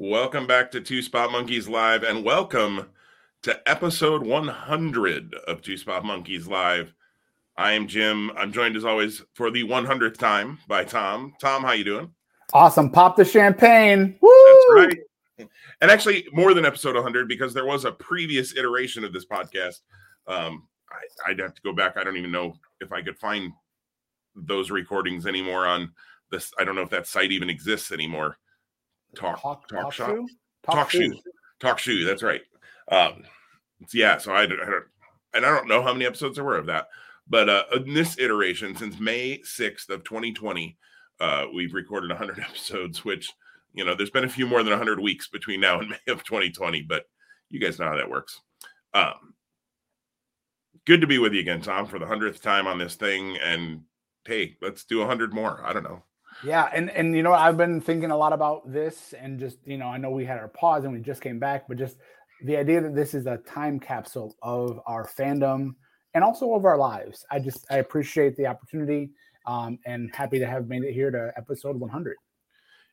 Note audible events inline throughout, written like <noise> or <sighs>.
Welcome back to Two Spot Monkeys Live and welcome to episode 100 of Two Spot Monkeys Live. I am Jim. I'm joined as always for the 100th time by Tom. Tom, how you doing? Awesome. Pop the champagne. Woo! That's right. And actually, more than episode 100 because there was a previous iteration of this podcast. Um, I, I'd have to go back. I don't even know if I could find those recordings anymore on this. I don't know if that site even exists anymore talk talk, talk, talk shop? shoe? talk, talk shoe. shoe. Talk shoe that's right. Um yeah so I, I don't and i don't know how many episodes there were of that but uh in this iteration since may 6th of 2020 uh we've recorded 100 <laughs> episodes which you know there's been a few more than 100 weeks between now and <laughs> may of 2020 but you guys know how that works. Um good to be with you again tom for the 100th time on this thing and hey let's do 100 more. I don't know yeah, and and you know I've been thinking a lot about this, and just you know I know we had our pause and we just came back, but just the idea that this is a time capsule of our fandom and also of our lives. I just I appreciate the opportunity, um, and happy to have made it here to episode 100.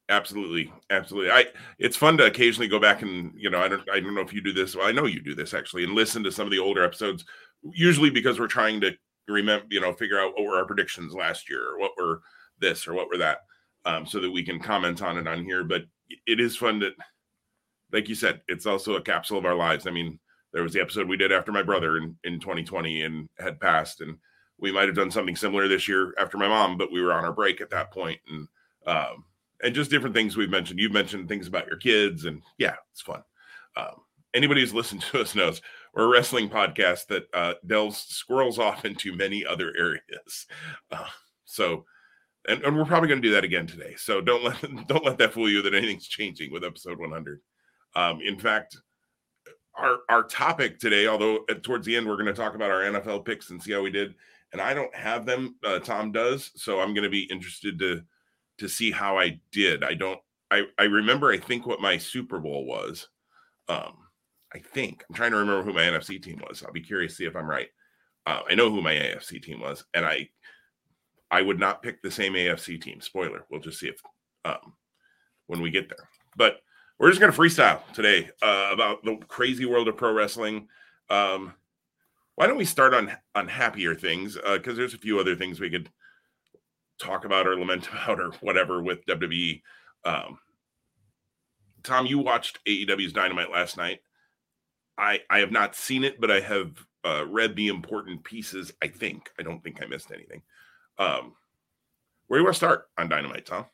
Absolutely, absolutely. I it's fun to occasionally go back and you know I don't I don't know if you do this. Well, I know you do this actually, and listen to some of the older episodes. Usually because we're trying to remember, you know, figure out what were our predictions last year, what were this or what were that um, so that we can comment on it on here. But it is fun that like you said it's also a capsule of our lives. I mean there was the episode we did after my brother in, in 2020 and had passed and we might have done something similar this year after my mom but we were on our break at that point and um, and just different things we've mentioned. You've mentioned things about your kids and yeah it's fun. Um, anybody who's listened to us knows we're a wrestling podcast that uh, delves squirrels off into many other <laughs> areas. Uh, so and, and we're probably going to do that again today. So don't let <laughs> don't let that fool you that anything's changing with episode 100. Um, in fact, our our topic today, although towards the end we're going to talk about our NFL picks and see how we did, and I don't have them. Uh, Tom does, so I'm going to be interested to to see how I did. I don't. I I remember. I think what my Super Bowl was. Um, I think I'm trying to remember who my NFC team was. I'll be curious to see if I'm right. Uh, I know who my AFC team was, and I I would not pick the same AFC team. Spoiler. We'll just see if um, when we get there. But we're just going to freestyle today uh, about the crazy world of pro wrestling. Um, why don't we start on on happier things? Because uh, there's a few other things we could talk about or lament <laughs> about or whatever with WWE. Um, Tom, you watched AEW's Dynamite last night. I I have not seen it, but I have uh, read the important pieces. I think I don't think I missed anything. Um, where do you want to start on Dynamite, Tom?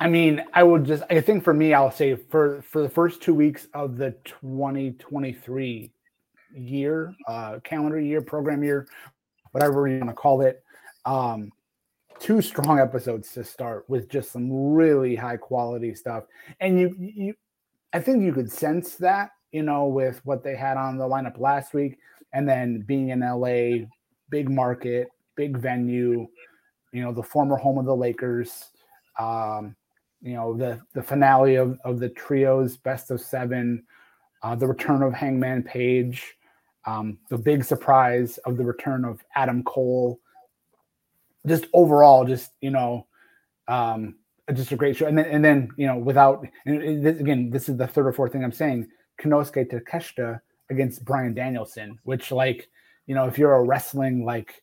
I mean, I would just I think for me, I'll say for for the first two weeks of the 2023 year, uh calendar year, program year, whatever you want to call it. Um, two strong episodes to start with just some really high quality stuff. And you you I think you could sense that, you know, with what they had on the lineup last week and then being in LA big market, big venue, you know, the former home of the Lakers, um, you know, the the finale of, of the trios best of seven, uh, the return of Hangman Page, um, the big surprise of the return of Adam Cole. Just overall, just you know, um, just a great show. And then and then you know, without and this, again, this is the third or fourth thing I'm saying. Konosuke Takeshita against Bryan Danielson, which like you know, if you're a wrestling like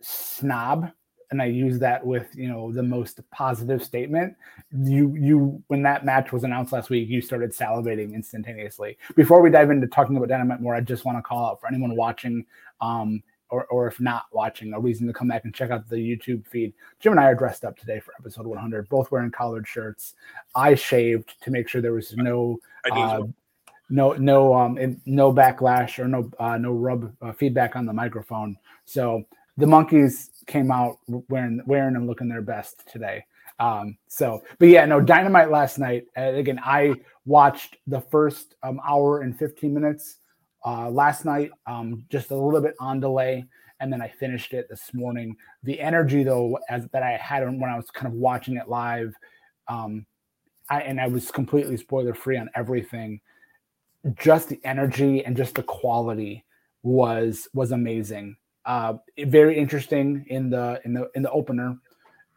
snob, and I use that with you know the most positive statement. You you when that match was announced last week, you started salivating instantaneously. Before we dive into talking about Dynamite more, I just want to call out for anyone watching, um, or or if not watching, a reason to come back and check out the YouTube feed. Jim and I are dressed up today for episode 100, both wearing collared shirts. I shaved to make sure there was no uh, no no um no backlash or no uh, no rub uh, feedback on the microphone. So the monkeys came out wearing wearing and looking their best today. Um, so, but yeah, no dynamite last night. Uh, again, I watched the first um, hour and 15 minutes uh, last night, um, just a little bit on delay, and then I finished it this morning. The energy though, as that I had when I was kind of watching it live, um, I, and I was completely spoiler free on everything just the energy and just the quality was was amazing. Uh, very interesting in the in the in the opener.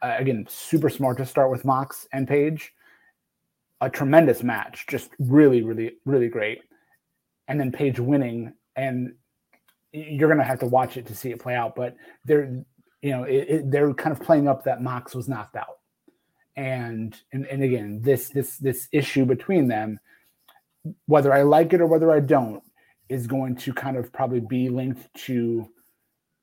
Uh, again, super smart to start with Mox and Page, a tremendous match, just really, really, really great. And then Page winning, and you're gonna have to watch it to see it play out. But they're, you know, it, it, they're kind of playing up that Mox was knocked out, and and and again, this this this issue between them, whether I like it or whether I don't, is going to kind of probably be linked to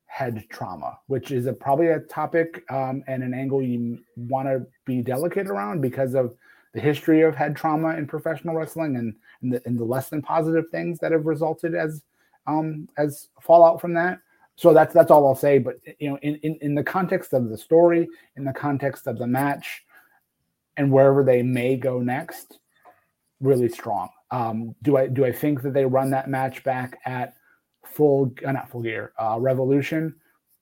head trauma, which is a, probably a topic um, and an angle you want to be delicate around because of the history of head trauma in professional wrestling and, and, the, and the less than positive things that have resulted as um, as fallout from that. So that's that's all I'll say. But you know, in, in in the context of the story, in the context of the match, and wherever they may go next, really strong. Um, do I do I think that they run that match back at full uh, not full gear uh, revolution?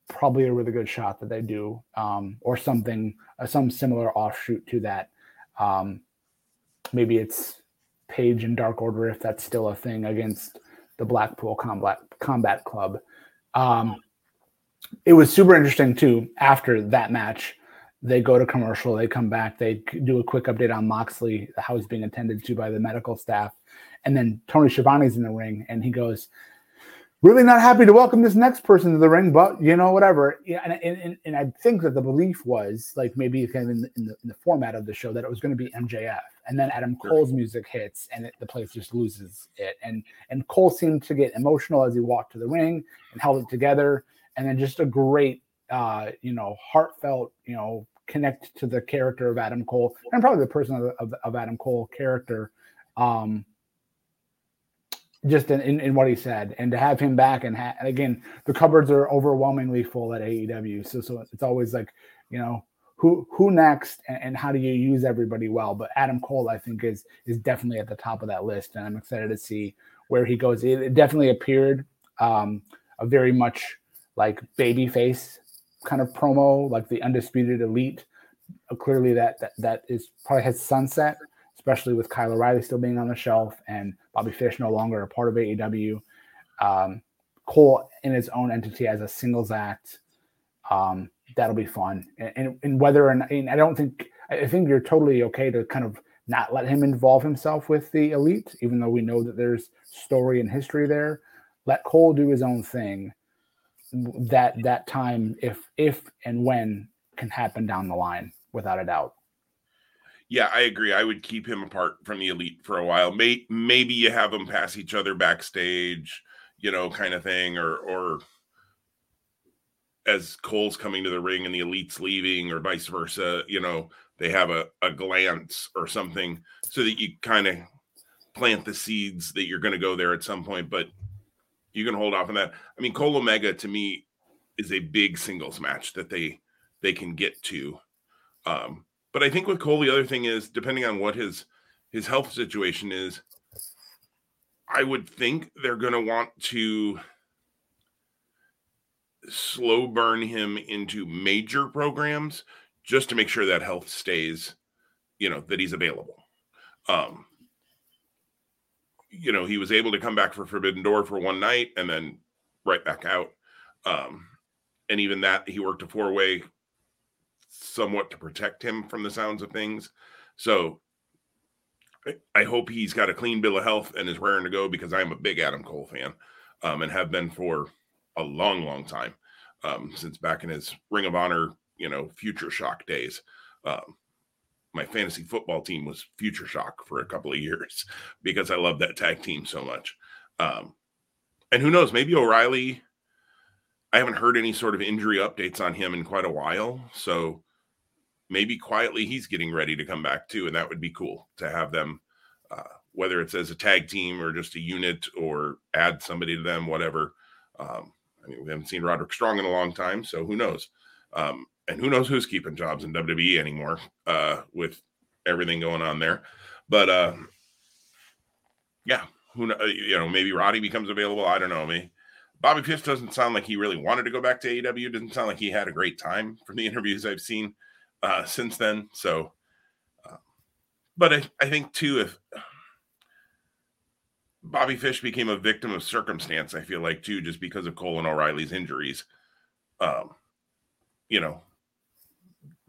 Probably a really good shot that they do, um, or something uh, some similar offshoot to that. Um, maybe it's Page and Dark Order if that's still a thing against the Blackpool Combat Combat Club. Um, it was super interesting too. After that match, they go to commercial. They come back. They do a quick update on Moxley, how he's being attended to by the medical staff, and then Tony Schiavone's in the ring, and he goes, really not happy to welcome this next person to the ring, but you know, whatever. Yeah, and, and, and I think that the belief was like maybe kind of in the, in the, in the format of the show that it was going to be MJF, and then Adam Cole's music hits, and it, the place just loses it. And and Cole seemed to get emotional as he walked to the ring and held it together, and then just a great, uh, you know, heartfelt, you know, connect to the character of Adam Cole and probably the person of, of, of Adam Cole character. Um, just in, in, in, what he said and to have him back and, ha- and, again the cupboards are overwhelmingly full at AEW so so it's always like you know who who next and, and, how do you use everybody well but Adam Cole I think is is definitely at the top of that list and I'm excited to see where he goes it, it definitely appeared um, a very much like baby face kind of promo like the undisputed elite uh, clearly that, that that is probably has sunset especially with Kyle O'Reilly still being on the shelf and Bobby Fish no longer a part of AEW. Um, Cole in his own entity as a singles act. Um, that'll be fun. And, and, and whether and, and I don't think I think you're totally okay to kind of not let him involve himself with the elite, even though we know that there's story and history there. Let Cole do his own thing. That that time, if if and when can happen down the line, without a doubt yeah, I agree. I would keep him apart from the elite for a while. May, maybe you have them pass each other backstage, you know, kind of thing, or or as Cole's coming to the ring and the elite's leaving, or vice versa. You know, they have a, a glance or something so that you kind of plant the seeds that you're going to go there at some point. But you can hold off on that. I mean, Cole Omega to me is a big singles match that they they can get to. Um, but I think with Cole, the other thing is depending on what his his health situation is, I would think they're going to want to slow burn him into major programs just to make sure that health stays, you know, that he's available. Um, you know, he was able to come back for Forbidden Door for one night and then right back out. Um, and even that, he worked a four way somewhat to protect him from the sounds of things. So I hope he's got a clean bill of health and is raring to go because I'm a big Adam Cole fan um, and have been for a long, long time um, since back in his Ring of Honor, you know, Future Shock days. Um, my fantasy football team was Future Shock for a couple of years <laughs> because I love that tag team so much. Um, and who knows, maybe O'Reilly I haven't heard any sort of injury updates on him in quite a while. So maybe quietly he's getting ready to come back too. And that would be cool to have them, uh, whether it's as a tag team or just a unit or add somebody to them, whatever. Um, I mean, we haven't seen Roderick Strong in a long time. So who knows? Um, and who knows who's keeping jobs in WWE anymore uh, with everything going on there. But uh, yeah, who know, you know, maybe Roddy becomes available. I don't know. Me. Bobby Fish doesn't sound like he really wanted to go back to AEW. Doesn't sound like he had a great time from the <laughs> interviews I've seen uh, since then. So, uh, but I, I think too, if Bobby Fish became a victim of circumstance, I feel like too, just because of Cole and O'Reilly's injuries, um, you know,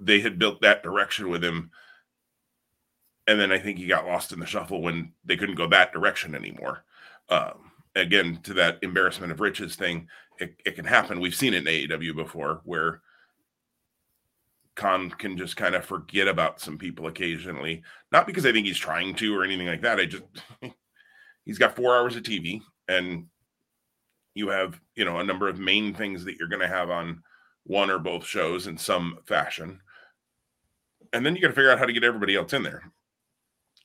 they had built that direction with him and then I think he got lost in the shuffle when they couldn't go that direction anymore. Um, again, to that embarrassment of riches thing, it, it can happen. We've seen it in AEW before where Khan can just kind of forget about some people occasionally. Not because I think he's trying to or anything like that. I just <laughs> he's got four hours of TV and you have, you know, a number of main things that you're going to have on one or both shows in some fashion. And then you got to figure out how to get everybody else in there.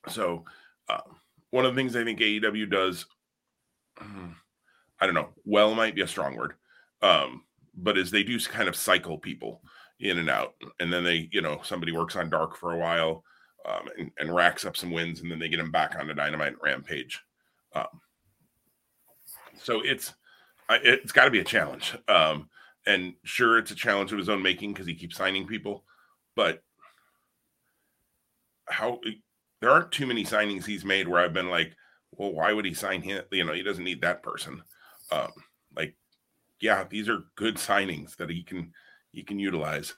So, uh, one of the things I think AEW does, I don't know, well might be a strong word, um, but is they do kind of cycle people in and out, and then they, you know, somebody works on Dark for a while um, and, and, racks up some wins, and then they get them back on the Dynamite Rampage. Um, so it's it's got to be a challenge, um, and sure, it's a challenge of his own making because he keeps signing people, but how there aren't too many signings he's made where I've been like, well, why would he sign him? You know, he doesn't need that person. Um, like, yeah, these are good signings that he can he can utilize.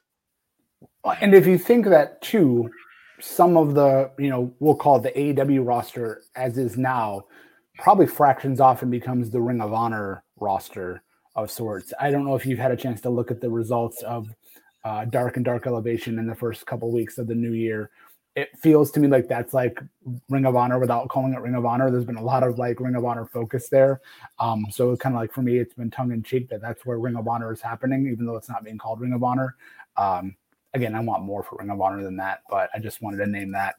And if you think that too, some of the you know we'll call it the AEW roster as is now, probably fractions off and becomes the Ring of Honor roster of sorts. I don't know if you've had a chance to look at the results of uh, Dark and Dark Elevation in the first couple weeks of the new year it feels to me like that's like Ring of Honor without calling it Ring of Honor. There's been a lot of like Ring of Honor focus there. Um, so it's kind of like for me, it's been tongue in cheek that that's where Ring of Honor is happening, even though it's not being called Ring of Honor. Um, again, I want more for Ring of Honor than that, but I just wanted to name that.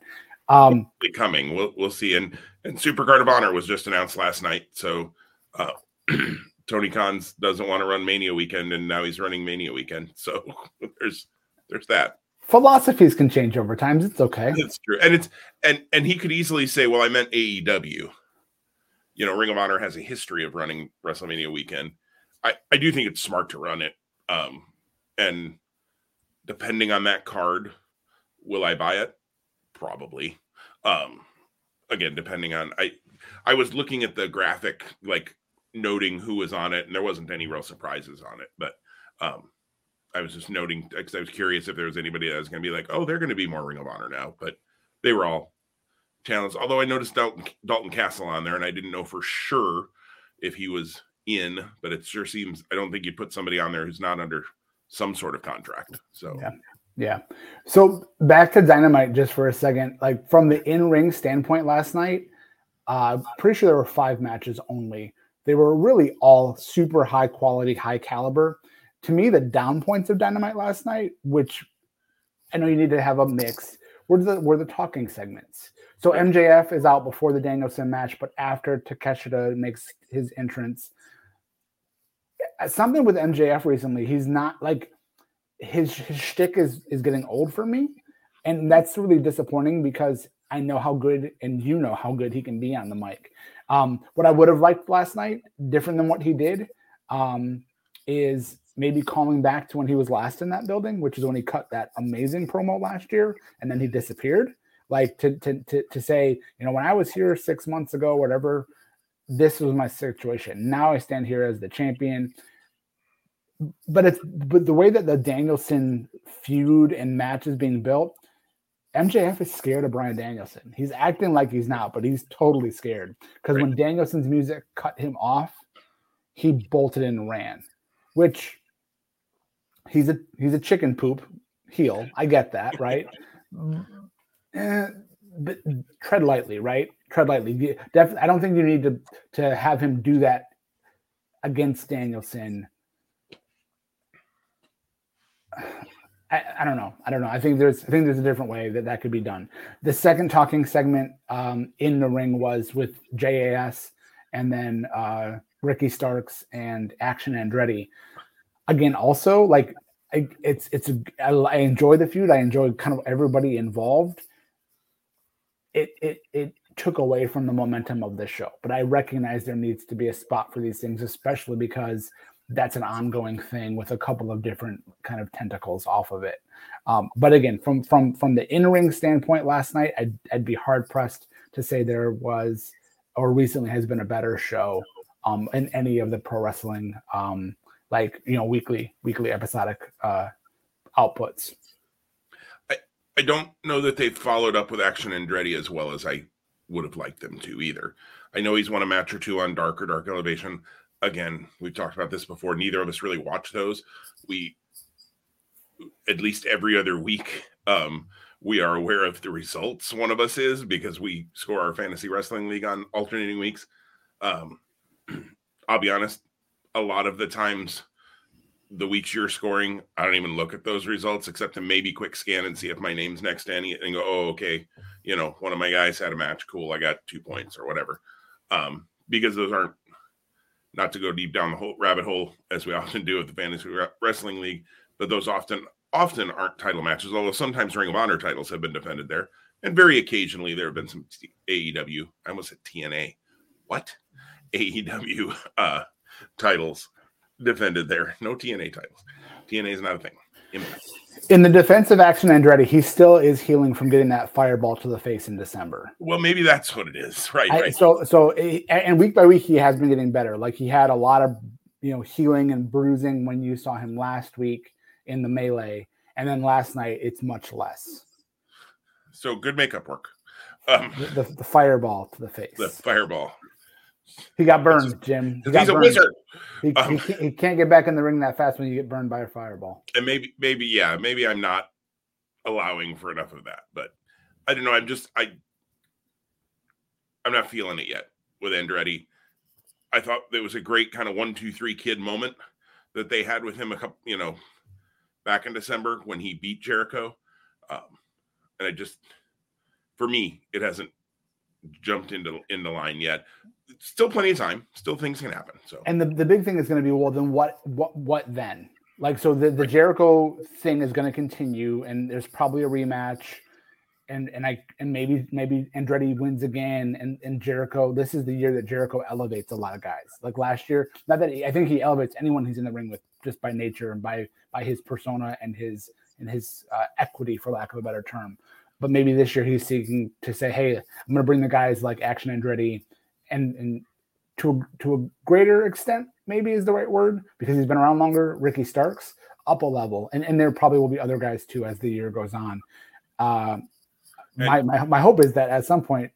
Um, coming, we'll we'll see. And and Supercard of Honor was just announced last night. So uh, <clears throat> Tony Khan's doesn't want to run Mania weekend, and now he's running Mania weekend. So <laughs> there's there's that philosophies can change over time. It's okay. It's true, and it's and and he could easily say, "Well, I meant AEW." You know, Ring of Honor has a history of running WrestleMania weekend. I I do think it's smart to run it, um, and depending on that card, will I buy it? Probably. Um, again, depending on I I was looking at the graphic, like noting who was on it, and there wasn't any real surprises on it, but um I was just noting because I was curious if there was anybody that was going to be like, oh, they're going to be more Ring of Honor now, but they were all challenged. Although I noticed Dalton, Dalton Castle on there, and I didn't know for sure if he was in, but it sure seems I don't think you'd put somebody on there who's not under some sort of contract. So yeah. Yeah. So back to Dynamite just for a second. Like from the in-ring standpoint last night, uh pretty sure there were five matches only. They were really all super high quality, high caliber to me, the down points of Dynamite last night, which I know you need to have a mix, were the were the talking segments. So MJF is out before the Danielson match, but after Takeshita makes his entrance. Uh, something with MJF recently, he's not like his his shtick is is getting old for me, and that's really disappointing because I know how good and you know how good he can be on the mic. Um, what I would have liked last night, different than what he did, um, is maybe calling back to when he was last in that building, which is when he cut that amazing promo last year and then he disappeared. Like to to to, to say, you know, when I was here six months ago, whatever, this was my situation. Now I stand here as the champion. But it's but the way that the Danielson feud and match is being built, MJF is scared of Bryan Danielson. He's acting like he's not, but he's totally scared. Because right. when Danielson's music cut him off, he bolted and ran, which he's a he's a chicken poop heel. I get that, right? <laughs> eh, but tread lightly, right? Tread lightly. Def, I don't think you need to to have him do that against Danielson. <sighs> I, I, don't know. I don't know. I think there's I think there's a different way that that could be done. The second talking segment um, in the ring was with JAS and then uh, Ricky Starks and Action Andretti again, also like I, it's it's a, I, I enjoy the feud. I enjoy kind of everybody involved. It it it took away from the momentum of the show, but I recognize there needs to be a spot for these things, especially because that's an ongoing thing with a couple of different kind of tentacles off of it. Um, but again, from from from the in ring standpoint, last night I'd, I'd be hard pressed to say there was or recently has been a better show um, in any of the pro wrestling um, like you know weekly weekly episodic uh outputs I, I don't know that they've followed up with Action Andretti as well as I would have liked them to either. I know he's won a match or two on Dark or Dark Elevation. Again, we've talked about this before. Neither of us really watch those. We at least every other week um, we are aware of the results. One of us is because we score our fantasy wrestling league on alternating weeks. Um, <clears throat> I'll be honest, a lot of the times, the weeks you're scoring, I don't even look at those results except to maybe quick scan and see if my name's next to any and go, oh, okay, you know, one of my guys had a match. Cool. I got two points or whatever. Um, because those aren't, not to go deep down the whole rabbit hole as we <laughs> often do with the fantasy wrestling league, but those often often aren't title matches, although sometimes Ring of Honor titles have been defended there. And very occasionally there have been some AEW, I almost said TNA. What? AEW <laughs> uh, titles defended there. No TNA titles. TNA is not a thing. In the defense of Action Andretti, he still is healing from getting that fireball to the face in December. Well, maybe that's what it is, right? I, right. So, so, and week by week, he has been getting better. Like he had a lot of, you know, healing and bruising when you saw him last week in the melee, and then last night it's much less. So good makeup work. Um, the, the, the fireball to the face. The fireball. He got burned, Jim. He he's a burned. wizard. He, um, he, can't, he, can't, get back in the ring that fast when you get burned by a fireball. And maybe, maybe, yeah, maybe I'm not allowing for enough of that, but I don't know. I'm just, I, I'm not feeling it yet with Andretti. I thought there was a great kind of one, two, three kid moment that they had with him a couple, you know, back in December when he beat Jericho. Um, and I just, for me, it hasn't jumped into in the line yet. Still plenty of time. Still things can happen. So and the, the big thing is going to be well then what what what then? Like so the the Jericho thing is going to continue and there's probably a rematch and and I and maybe maybe Andretti wins again and and Jericho this is the year that Jericho elevates a lot of guys. Like last year, not that he, I think he elevates anyone he's in the ring with just by nature and by by his persona and his and his uh, equity for lack of a better term but maybe this year he's seeking to say, "Hey, I'm going to bring the guys like Action Andretti, and and to a, to a greater extent, maybe is the right word because he's been around longer. Ricky Starks up a level, and and there probably will be other guys too as the year goes on. Uh, my, my my hope is that at some point,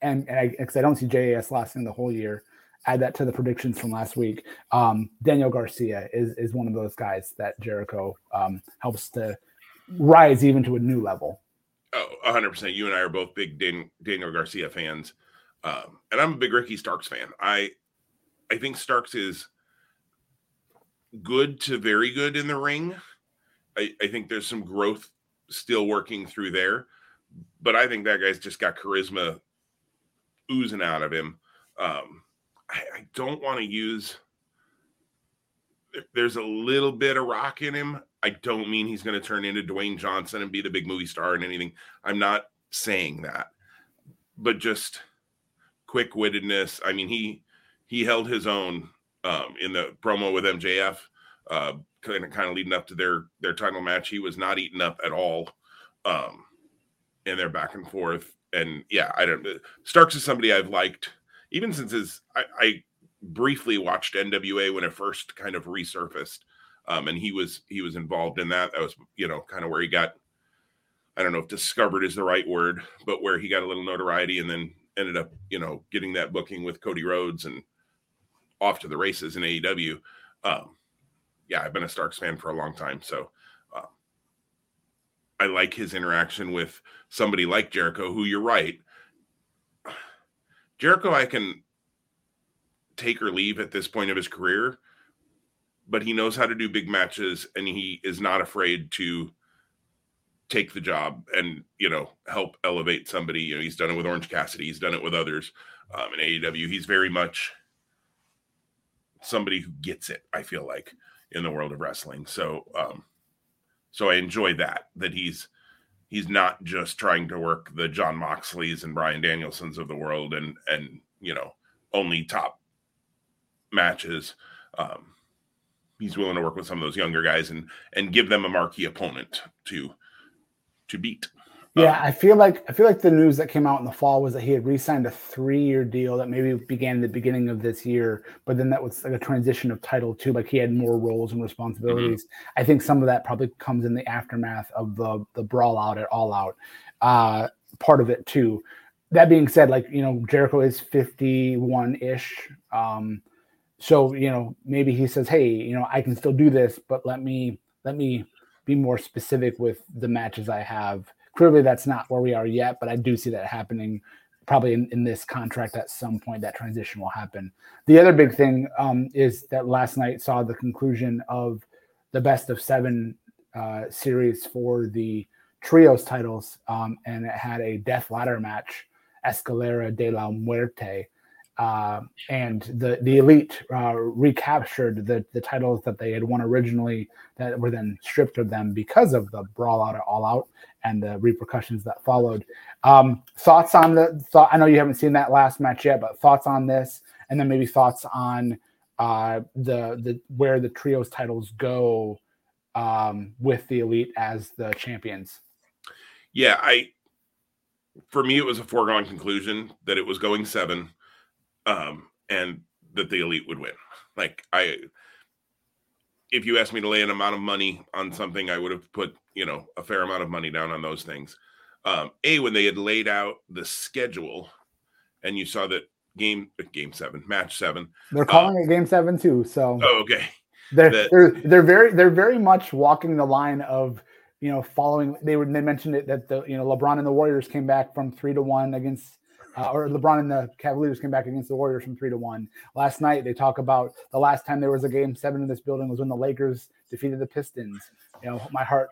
and and I because I don't see JAS lasting the whole year. Add that to the predictions from last week. Um, Daniel Garcia is is one of those guys that Jericho um, helps to rise even to a new level. Oh, 100%. You and I are both big Dan- Daniel Garcia fans. Um, and I'm a big Ricky Starks fan. I I think Starks is good to very good in the ring. I, I think there's some growth still working through there, but I think that guy's just got charisma oozing out of him. Um, I, I don't want to use. There's a little bit of rock in him. I don't mean he's going to turn into Dwayne Johnson and be the big movie star and anything. I'm not saying that, but just quick wittedness. I mean, he he held his own um, in the promo with MJF, uh, kind of kind of leading up to their their title match. He was not eaten up at all, um, and they're back and forth. And yeah, I don't. Starks is somebody I've liked even since his. I, I briefly watched NWA when it first kind of resurfaced um, and he was he was involved in that. That was you know kind of where he got I don't know if discovered is the right word, but where he got a little notoriety and then ended up you know getting that booking with Cody Rhodes and off to the races in AEW. Um, yeah, I've been a Starks fan for a long time, so uh, I like his interaction with somebody like Jericho, who you're right. <sighs> Jericho, I can take or leave at this point of his career but he knows how to do big matches and he is not afraid to take the job and you know help elevate somebody. You know he's done it with orange cassidy he's done it with others um, in aew he's very much somebody who gets it i feel like in the world of wrestling. So um so i enjoy that that he's he's not just trying to work the john moxleys and bryan danielsons of the world and and you know only top matches. Um he's willing to work with some of those younger guys and and give them a marquee opponent to to beat. Yeah, um, I feel like I feel like the news that came out in the fall was that he had re-signed a three-year deal that maybe began the beginning of this year, but then that was like a transition of title too. Like he had more roles and responsibilities. Mm-hmm. I think some of that probably comes in the aftermath of the the brawl out at All Out. Uh, part of it too. That being said, like you know, Jericho is fifty-one-ish. Um, so you know, maybe he says, "Hey, you know, I can still do this, but let me let me be more specific with the matches I have." Clearly, that's not where we are yet, but I do see that happening probably in, in this contract at some point. That transition will happen. The other big thing um, is that last night saw the conclusion of the best of seven uh, series for the trios titles, um, and it had a death ladder match, Escalera de la Muerte. Uh, and the the elite uh, recaptured the the titles that they had won originally that were then stripped of them because of the brawl out at all out and the repercussions that followed. Um, thoughts on the thought? I know you haven't seen that last match yet, but thoughts on this, and then maybe thoughts on uh, the the where the trios titles go um, with the elite as the champions. Yeah, I for me it was a foregone conclusion that it was going seven, um, and that the elite would win. Like I if you asked me to lay an amount of money on something, I would have put, you know, a fair amount of money down on those things. Um, a when they had laid out the schedule, and you saw that game game seven, match seven. They're calling uh, it game seven too. So oh, okay. They're, that, they're they're very they're very much walking the line of you know following. They were they mentioned it that the you know LeBron and the Warriors came back from three to one against uh, or LeBron and the Cavaliers came back against the Warriors from three to one. Last night, they talk about the last time there was a game seven in this building was when the Lakers defeated the Pistons. You know, my heart,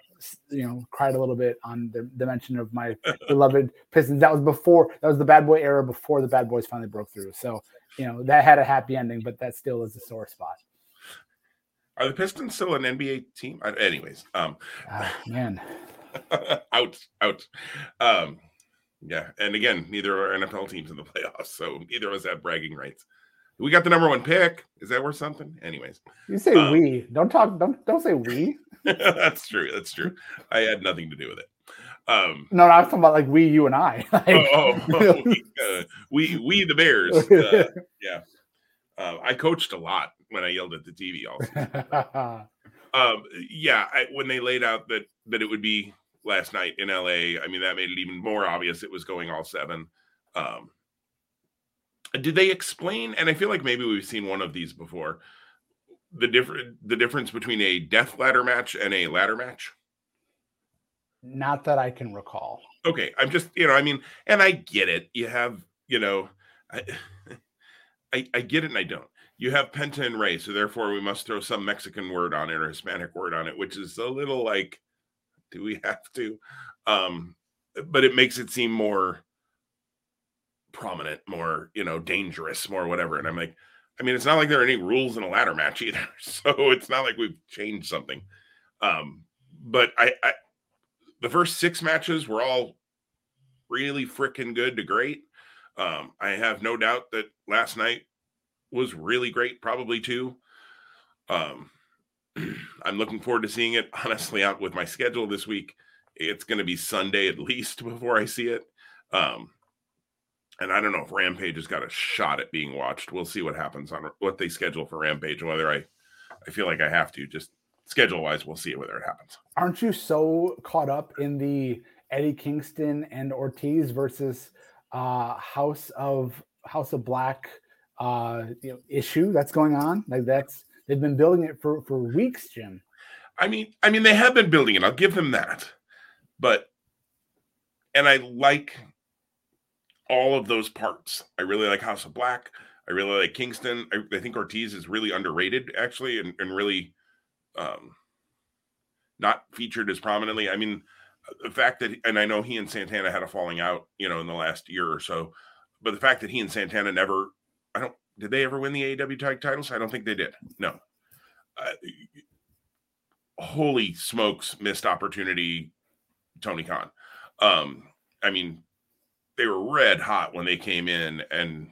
you know, cried a little bit on the, the mention of my <laughs> beloved Pistons. That was before, that was the bad boy era before the bad boys finally broke through. So, you know, that had a happy ending, but that still is a sore spot. Are the Pistons still an NBA team? Anyways, um, uh, man, <laughs> out, out. Um, yeah, and again, neither are NFL teams in the <laughs> playoffs, so neither of us have bragging rights. We got the number one pick. Is that worth something? Anyways, you say um, we. Don't talk. Don't don't say we. <laughs> that's true. That's true. I had nothing to do with it. Um, no, no, I was talking about like we, you, and I. <laughs> like, oh, oh, oh we, uh, we, we, the Bears. Uh, yeah, uh, I coached a lot when I yelled at the TV also. um, yeah, I, when they laid out that that it would be last night in LA, I mean, that made it even more obvious it was going all seven. Um, did they explain? And I feel like maybe we've seen one of these before. The different the difference between a death ladder match and a ladder match. Not that I can recall. Okay, I'm just you know I mean, and I get it. You have you know, I I, I get it and I don't. You have Penta and Rey, so therefore we must throw some Mexican word on it or Hispanic word on it, which is a little like do we have to? Um, but it makes it seem more prominent, more, you know, dangerous, more whatever. And I'm like, I mean, it's not like there are any rules in a ladder match <laughs> either. So it's not like we've changed something. Um, but I, I the first six matches were all really freaking good to great. Um, I have no doubt that last night was really great, probably too. Um, <clears throat> I'm looking forward to seeing it. <laughs> Honestly, out with my schedule this week, it's going to be Sunday at least <laughs> before I see it. Um, and I don't know if Rampage has got a shot at being watched. We'll see what happens on what they schedule for Rampage and whether I, I feel like I have to just schedule wise. We'll see whether it happens. Aren't you so caught up in the Eddie Kingston and Ortiz versus uh, House of House of Black uh, you know, issue that's going on? Like that's They've been building it for for weeks, Jim. I mean, I mean, they have been building it. I'll give them that. But and I like all of those parts. I really like House of Black. I really like Kingston. I, I think Ortiz is really underrated, actually, and, and really um, not featured as prominently. I mean, the fact that, and I know he and Santana had a falling out, you know, in the last year or so, but the fact that he and Santana never, I don't, did they ever win the AEW tag titles? I don't think they did. No. Uh, holy smokes, missed opportunity, Tony Khan. Um, I mean, they were red hot when they came in, and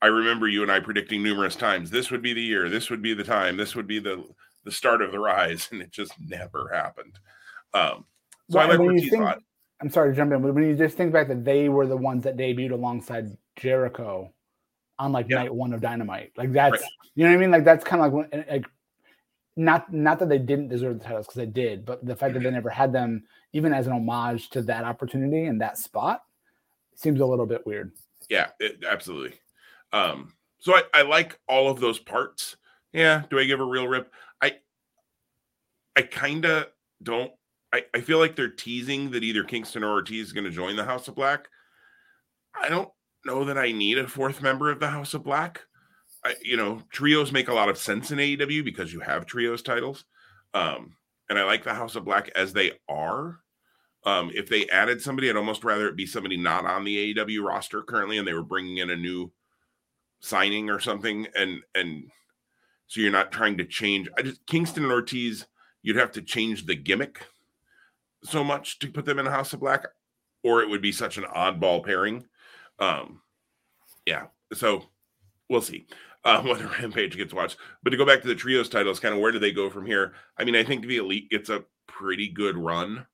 I remember you and I predicting numerous times this would be the year, this would be the time, this would be the the start of the rise, <laughs> and it just never happened. Um, so well, I like what you think, I'm sorry to jump in, but when you just think back that they were the ones that debuted alongside Jericho on like yeah. night one of Dynamite, like that's right. you know what I mean. Like that's kind of like like not not that they didn't deserve the titles because they did, but the fact that they mm-hmm. never had them even as an homage to that opportunity and that spot seems a little bit weird. Yeah, it, absolutely. Um, so I, I like all of those parts. Yeah. Do I give a real rip? I I kind of don't. I, I feel like they're teasing that either Kingston or Ortiz is going to join the House of Black. I don't know that I need a fourth member of the House of Black. I, you know, trios make a lot of sense in AEW because you have trios titles. Um, and I like the House of Black as they are. Um, if they added somebody, I'd almost rather it be somebody not on the AEW roster currently, and they were bringing in a new signing or something, and and so you're not trying to change. I just Kingston and Ortiz, you'd have to change the gimmick so much to put them in a House of Black, or it would be such an oddball pairing. Um, yeah, so we'll see uh, <laughs> whether Rampage gets watched. But to go back to the trios titles, kind of where do they go from here? I mean, I think the Elite gets a pretty good run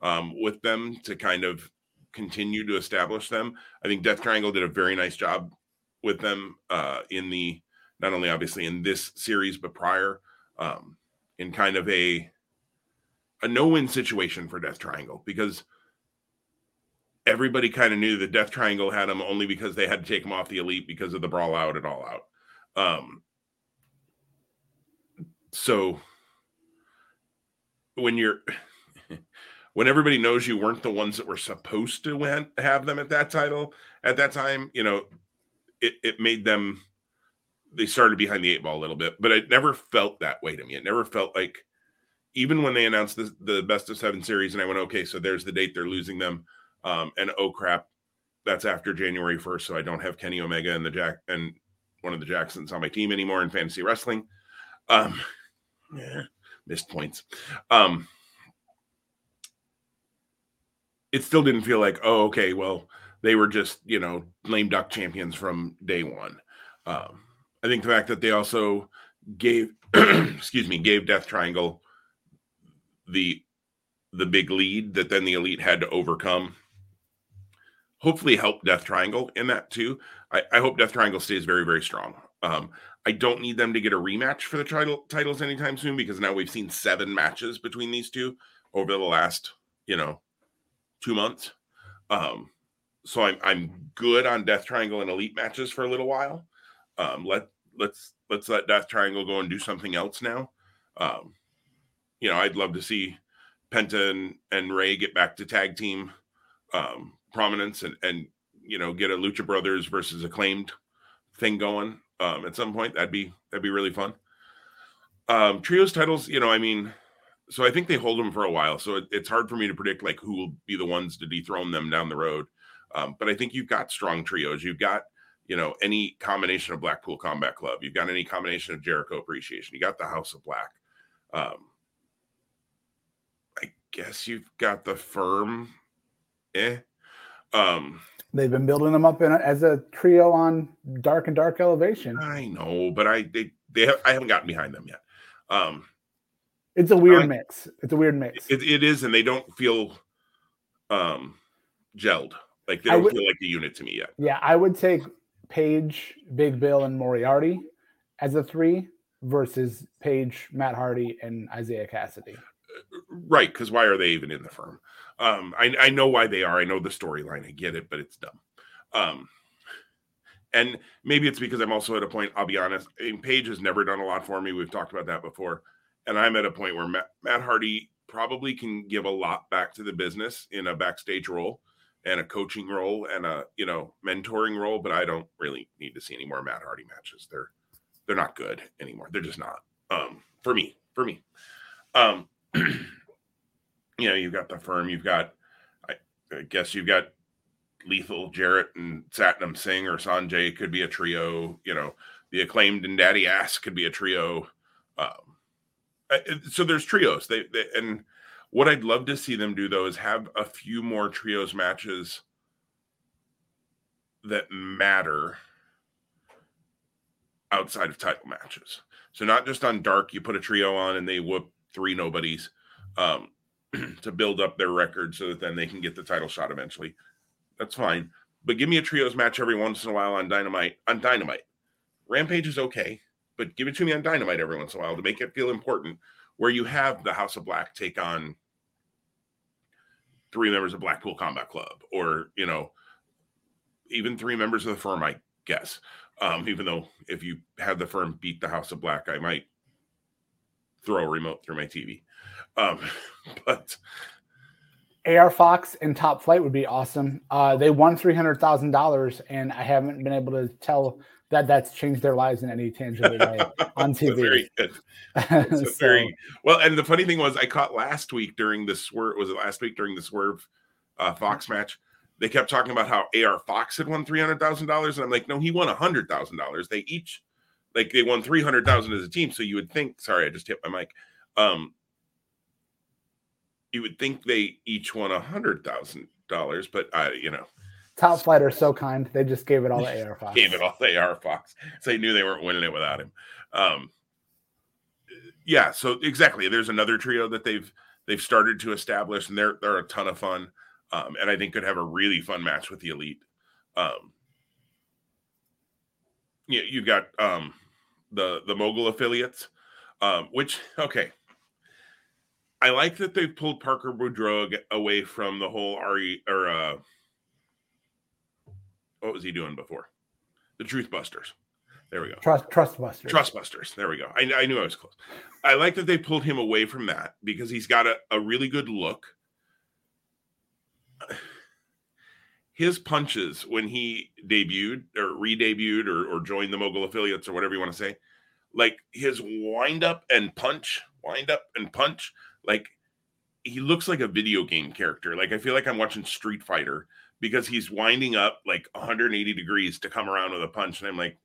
um, with them to kind of continue to establish them. I think Death Triangle did a very nice job with them uh, in the not only obviously in this series but prior um, in kind of a a no-win situation for Death Triangle because everybody kind of knew the Death Triangle had them only because they had to take them off the elite because of the brawl out and all out. Um, so when you're <laughs> when everybody knows you weren't the ones that were supposed to win, have them at that title at that time, you know, it, it made them they started behind the eight ball a little bit, but it never felt that way to me. It never felt like even when they announced the, the best of seven series, and I went, okay, so there's the date they're losing them. Um, and oh crap, that's after January 1st. So I don't have Kenny Omega and the Jack and one of the Jacksons on my team anymore in fantasy wrestling. Um, yeah, missed points. Um, it still didn't feel like, oh, okay, well, they were just, you know, lame duck champions from day one. Um, I think the fact that they also gave, <clears throat> excuse me, gave Death Triangle the the big lead that then the elite had to overcome hopefully help Death Triangle in that too. I, I hope Death Triangle stays very, very strong. Um, I don't need them to get a rematch for the title, titles anytime soon because now we've seen seven matches between these two over the last, you know, two months. Um, so I'm I'm good on Death Triangle and Elite matches for a little while. Um, let let's let's let Death Triangle go and do something else now. Um, you know, I'd love to see Penta and, and Rey get back to tag team um, prominence and and you know get a Lucha Brothers versus acclaimed thing going um, at some point. That'd be that'd be really fun. Um, trios titles, you know, I mean, so I think they hold them for a while. So it, it's hard for me to predict like who will be the ones to dethrone them down the road. Um, but I think you've got strong trios. You've got you know any combination of Blackpool Combat Club. You've got any combination of Jericho Appreciation. You got the House of Black. Um, I guess you've got the firm. Eh, um, They've been building them up in a, as a trio on Dark and Dark Elevation. I know, but I they they have, I haven't gotten behind them yet. Um, it's a weird mix. It's a weird mix. It, it is, and they don't feel um gelled. Like they don't would, feel like a unit to me yet. Yeah, I would take Page, Big Bill, and Moriarty as a three versus Page, Matt Hardy, and Isiah Kassidy. Right, because why are they even in the firm? Um, I, I know why they are. I know the storyline. I get it, but it's dumb. Um, and maybe it's because I'm also at a point. I'll be honest. I mean, has never done a lot for me. We've talked about that before, and I'm at a point where Matt, Matt Hardy probably can give a lot back to the business in a backstage role and a coaching role and a you know mentoring role. But I don't really need to see any more Matt Hardy matches. They're they're not good anymore. They're just not. Um, for me, for me. Um, <clears throat> you know, you've got the firm, you've got, I, I guess you've got Lethal, Jarrett, and Satnam Singh or Sonjay could be a trio. You know, the acclaimed and Daddy Ass could be a trio. Um, so there's trios. They, they and what I'd love to see them do though is have a few more trios matches that matter outside of title matches. So not just on dark, you put a trio on and they whoop three nobodies. Um, <clears throat> to build up their record so that then they can get the title shot eventually. That's fine. But give me a trios match every once in a while on Dynamite. On Dynamite. Rampage is okay, but give it to me on Dynamite every once in a while to make it feel important, where you have the House of Black take on three members of Blackpool Combat Club, or you know, even three members of the firm, I guess. Um, even though if you had the firm beat the House of Black, I might throw a remote through my TV. Um, <laughs> but AR Fox and Top Flight would be awesome. Uh, they won three hundred thousand dollars, and I haven't been able to tell that that's changed their lives in any tangible way <laughs> on TV. very good. <laughs> so, very well. And the funny thing was, I caught last week during the swerve. Was it last week during the swerve uh, Fox match? They kept talking about how AR Fox had won three hundred thousand dollars, and I'm like, no, he won a hundred thousand dollars. They each like they won three hundred thousand as a team. So you would think. Sorry, I just hit my mic. Um, you would think they each won a hundred thousand dollars, but I, you know, Top Flight are so kind. They just gave it all to <laughs> AR Fox. gave it all to AR Fox. So they knew they weren't winning it without him. Um, yeah, so exactly. There's another trio that they've they've started to establish, and they're they're a ton of fun. Um, and I think could have a really fun match with the elite. Um, yeah, you've got um, the the mogul affiliates, um, which okay, I like that they pulled Parker Boudreaux away from the whole Ari or uh, what was he doing before? The Truth Busters. There we go. Trust Trust Busters. Trust Busters. There we go. I, I knew I was close. I like that they pulled him away from that because he's got a, a really good look. His punches when he debuted or re-debuted or, or joined the mogul affiliates or whatever you want to say, like his wind up and punch, wind up and punch like he looks like a video game character. Like I feel like I'm watching Street Fighter because he's winding up like 180 degrees to come around with a punch, and I'm like,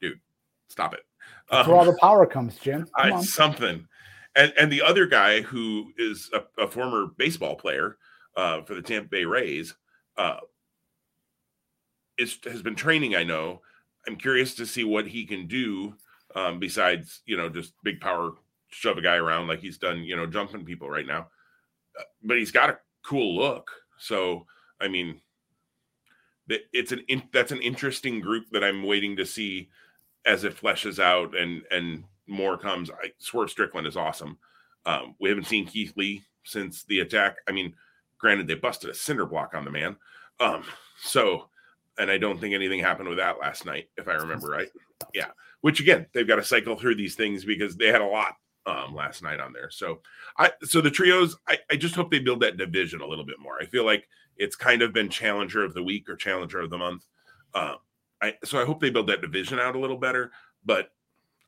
dude, stop it. That's um, where all the power comes, Jim. I, something. And and the other guy who is a, a former baseball player uh, for the Tampa Bay Rays uh, is has been training. I know. I'm curious to see what he can do um, besides you know just big power shove a guy around like he's done, you know, jumping people right now. Uh, but he's got a cool look. So, I mean, it's an in, that's an interesting group that I'm waiting to see as it fleshes out and and more comes. I Swerve Strickland is awesome. Um, we haven't seen Keith Lee since the attack. I mean, granted, they busted a cinder block on the man. Um, so, and I don't think anything happened with that last night, if I remember right. Yeah. Which again, they've got to cycle through these things because they had a lot um, last night on there. So I so the trios, I, I just hope they build that division a little bit more. I feel like it's kind of been challenger of the week or challenger of the month. Um, I so I hope they build that division out a little better. But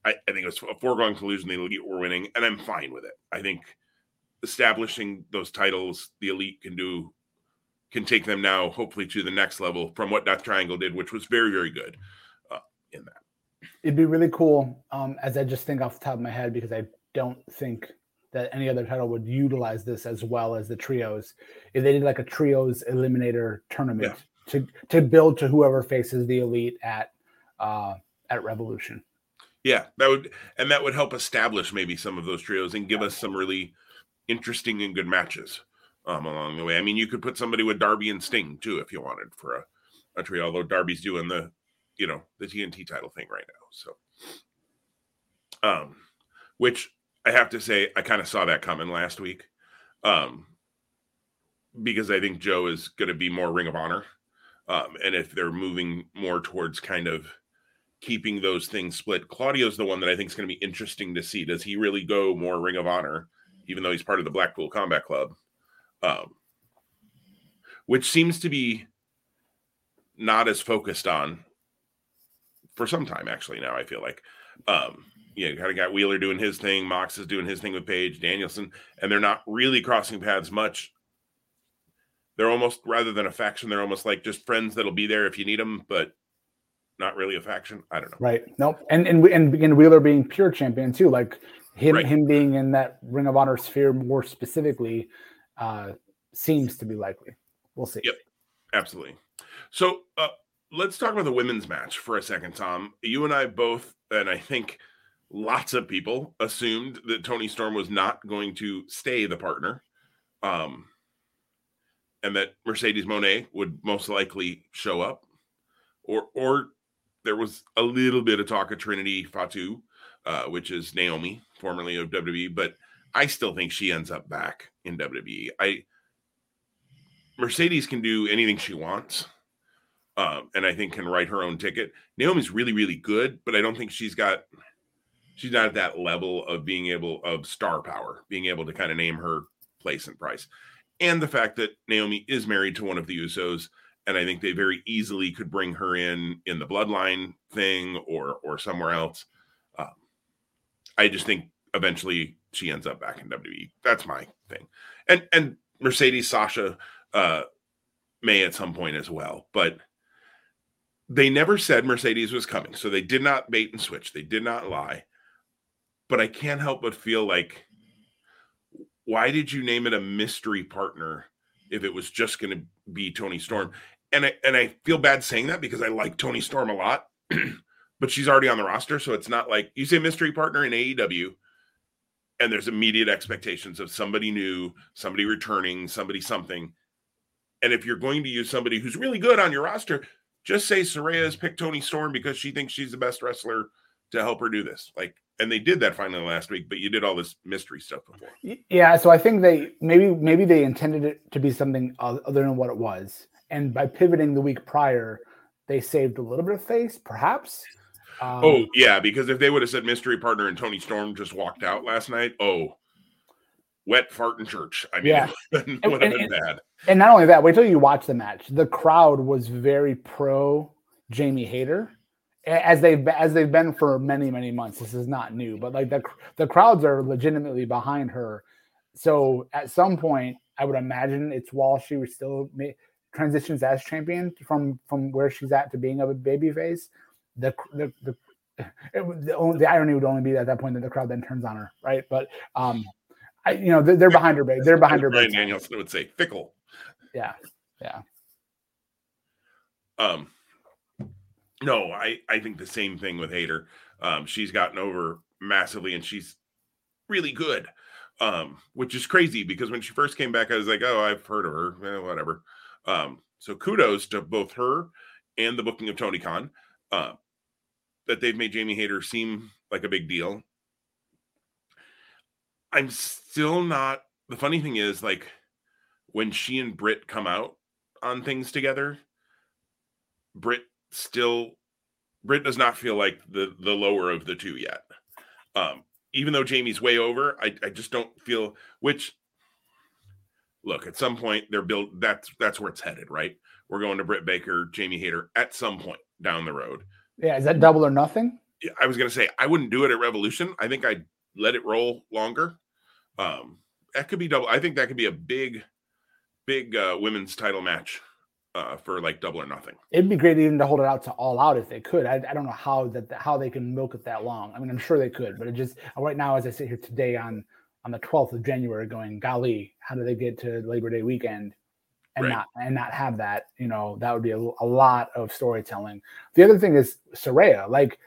I, I think it was a foregone conclusion the elite were winning, and I'm fine with it. I think establishing those titles, the elite can do can take them now, hopefully to the next level from what Death Triangle did, which was very, very good uh, in that. It'd be really cool, um, as I just think off the top of my head, because I don't think that any other title would utilize this as well as the trios. If they did like a trios eliminator tournament yeah. to to build to whoever faces the elite at uh, at Revolution. Yeah, that would and that would help establish maybe some of those trios and give yeah. us some really interesting and good matches um, along the way. I mean, you could put somebody with Darby and Sting too if you wanted for a, a trio. Although Darby's doing the you know the TNT title thing right now, so um, which I have to say, I kind of saw that coming last week. Um, because I think Joe is going to be more Ring of Honor. Um, and if they're moving more towards kind of keeping those things split, Claudio's the one that I think is going to be interesting to see. Does he really go more Ring of Honor, even though he's part of the Blackpool Combat Club? Um, which seems to be not as focused on for some time, actually, now I feel like. Um, you know, kind of got Wheeler doing his thing, Mox is doing his thing with Page, Danielson, and they're not really crossing paths much. They're almost rather than a faction, they're almost like just friends that'll be there if you need them, but not really a faction. I don't know. Right. Nope. And and and, and Wheeler being pure champion too, like him right. him being in that Ring of Honor sphere more specifically, uh, seems to be likely. We'll see. Yep. Absolutely. So uh, let's talk about the women's match for a second, Tom. You and I both, and I think lots of people assumed that Toni Storm was not going to stay the partner Um, and that Mercedes Moné would most likely show up, or or there was a little bit of talk of Trinity Fatu, uh, which is Naomi, formerly of WWE, but I still think she ends up back in WWE. I Mercedes can do anything she wants, um, and I think can write her own ticket. Naomi's really, really good, but I don't think she's got she's not at that level of being able of star power, being able to kind of name her place and price. And the fact that Naomi is married to one of the Usos, and I think they very easily could bring her in in the bloodline thing or or somewhere else. Um, I just think eventually she ends up back in WWE. That's my thing. And and Mercedes Sasha uh, may at some point as well, but they never said Mercedes was coming, so they did not bait and switch. They did not lie. But I can't help but feel like, why did you name it a mystery partner if it was just going to be Toni Storm? And I and I feel bad saying that because I like Toni Storm a lot, <clears throat> but she's already on the roster, so it's not like you say mystery partner in AEW, and there's immediate expectations of somebody new, somebody returning, somebody something. And if you're going to use somebody who's really good on your roster, just say Saraya has picked Tony Storm because she thinks she's the best wrestler to help her do this. Like, and they did that finally last week, but you did all this mystery stuff before. Yeah, so I think they maybe maybe they intended it to be something other than what it was, and by pivoting the week prior, they saved a little bit of face, perhaps. Um, oh yeah, because if they would have said mystery partner and Toni Storm just walked out last night, oh, wet fart in church. I mean, yeah, <laughs> it would have been bad. And not only that, wait till you watch the match. The crowd was very pro Jamie Hayter, as they've as they've been for many many months. This is not new, but like the the crowds are legitimately behind her. So at some point, I would imagine it's while she was still transitions as champion from from where she's at to being a baby face. The the the <laughs> it, the, only, the irony would only be at that point that the crowd then turns on her, right? But um, I, you know, they're, they're behind her. They're behind her. Bryan Danielson would say fickle. Yeah. Yeah. Um, no, I, I think the same thing with Hayter. Um, she's gotten over massively and she's really good. Um, which is crazy because when she first came back, I was like, oh, I've heard of her, eh, whatever. Um, so kudos to both her and the booking of Tony Khan. Uh, that they've made Jamie Hayter seem like a big deal. I'm still not. The funny thing is, like, when she and Britt come out on things together, Britt still Britt does not feel like the the lower of the two yet. Um, even though Jamie's way over, I, I just don't feel which look at some point they're built that's that's where it's headed, right? We're going to Britt Baker, Jamie Hayter at some point down the road. Yeah, is that double or nothing? I was gonna say I wouldn't do it at Revolution. I think I'd let it roll longer. Um, that could be double. I think that could be a big, big uh, women's title match uh, for like double or nothing. It'd be great even to hold it out to all out if they could. I, I don't know how that how they can milk it that long. I mean, I'm sure they could, but it just right now, as I sit here today on on the 12th of January, going, golly, how do they get to Labor Day weekend? And right. not and not have that, you know, that would be a, a lot of storytelling. The other thing is Saraya, like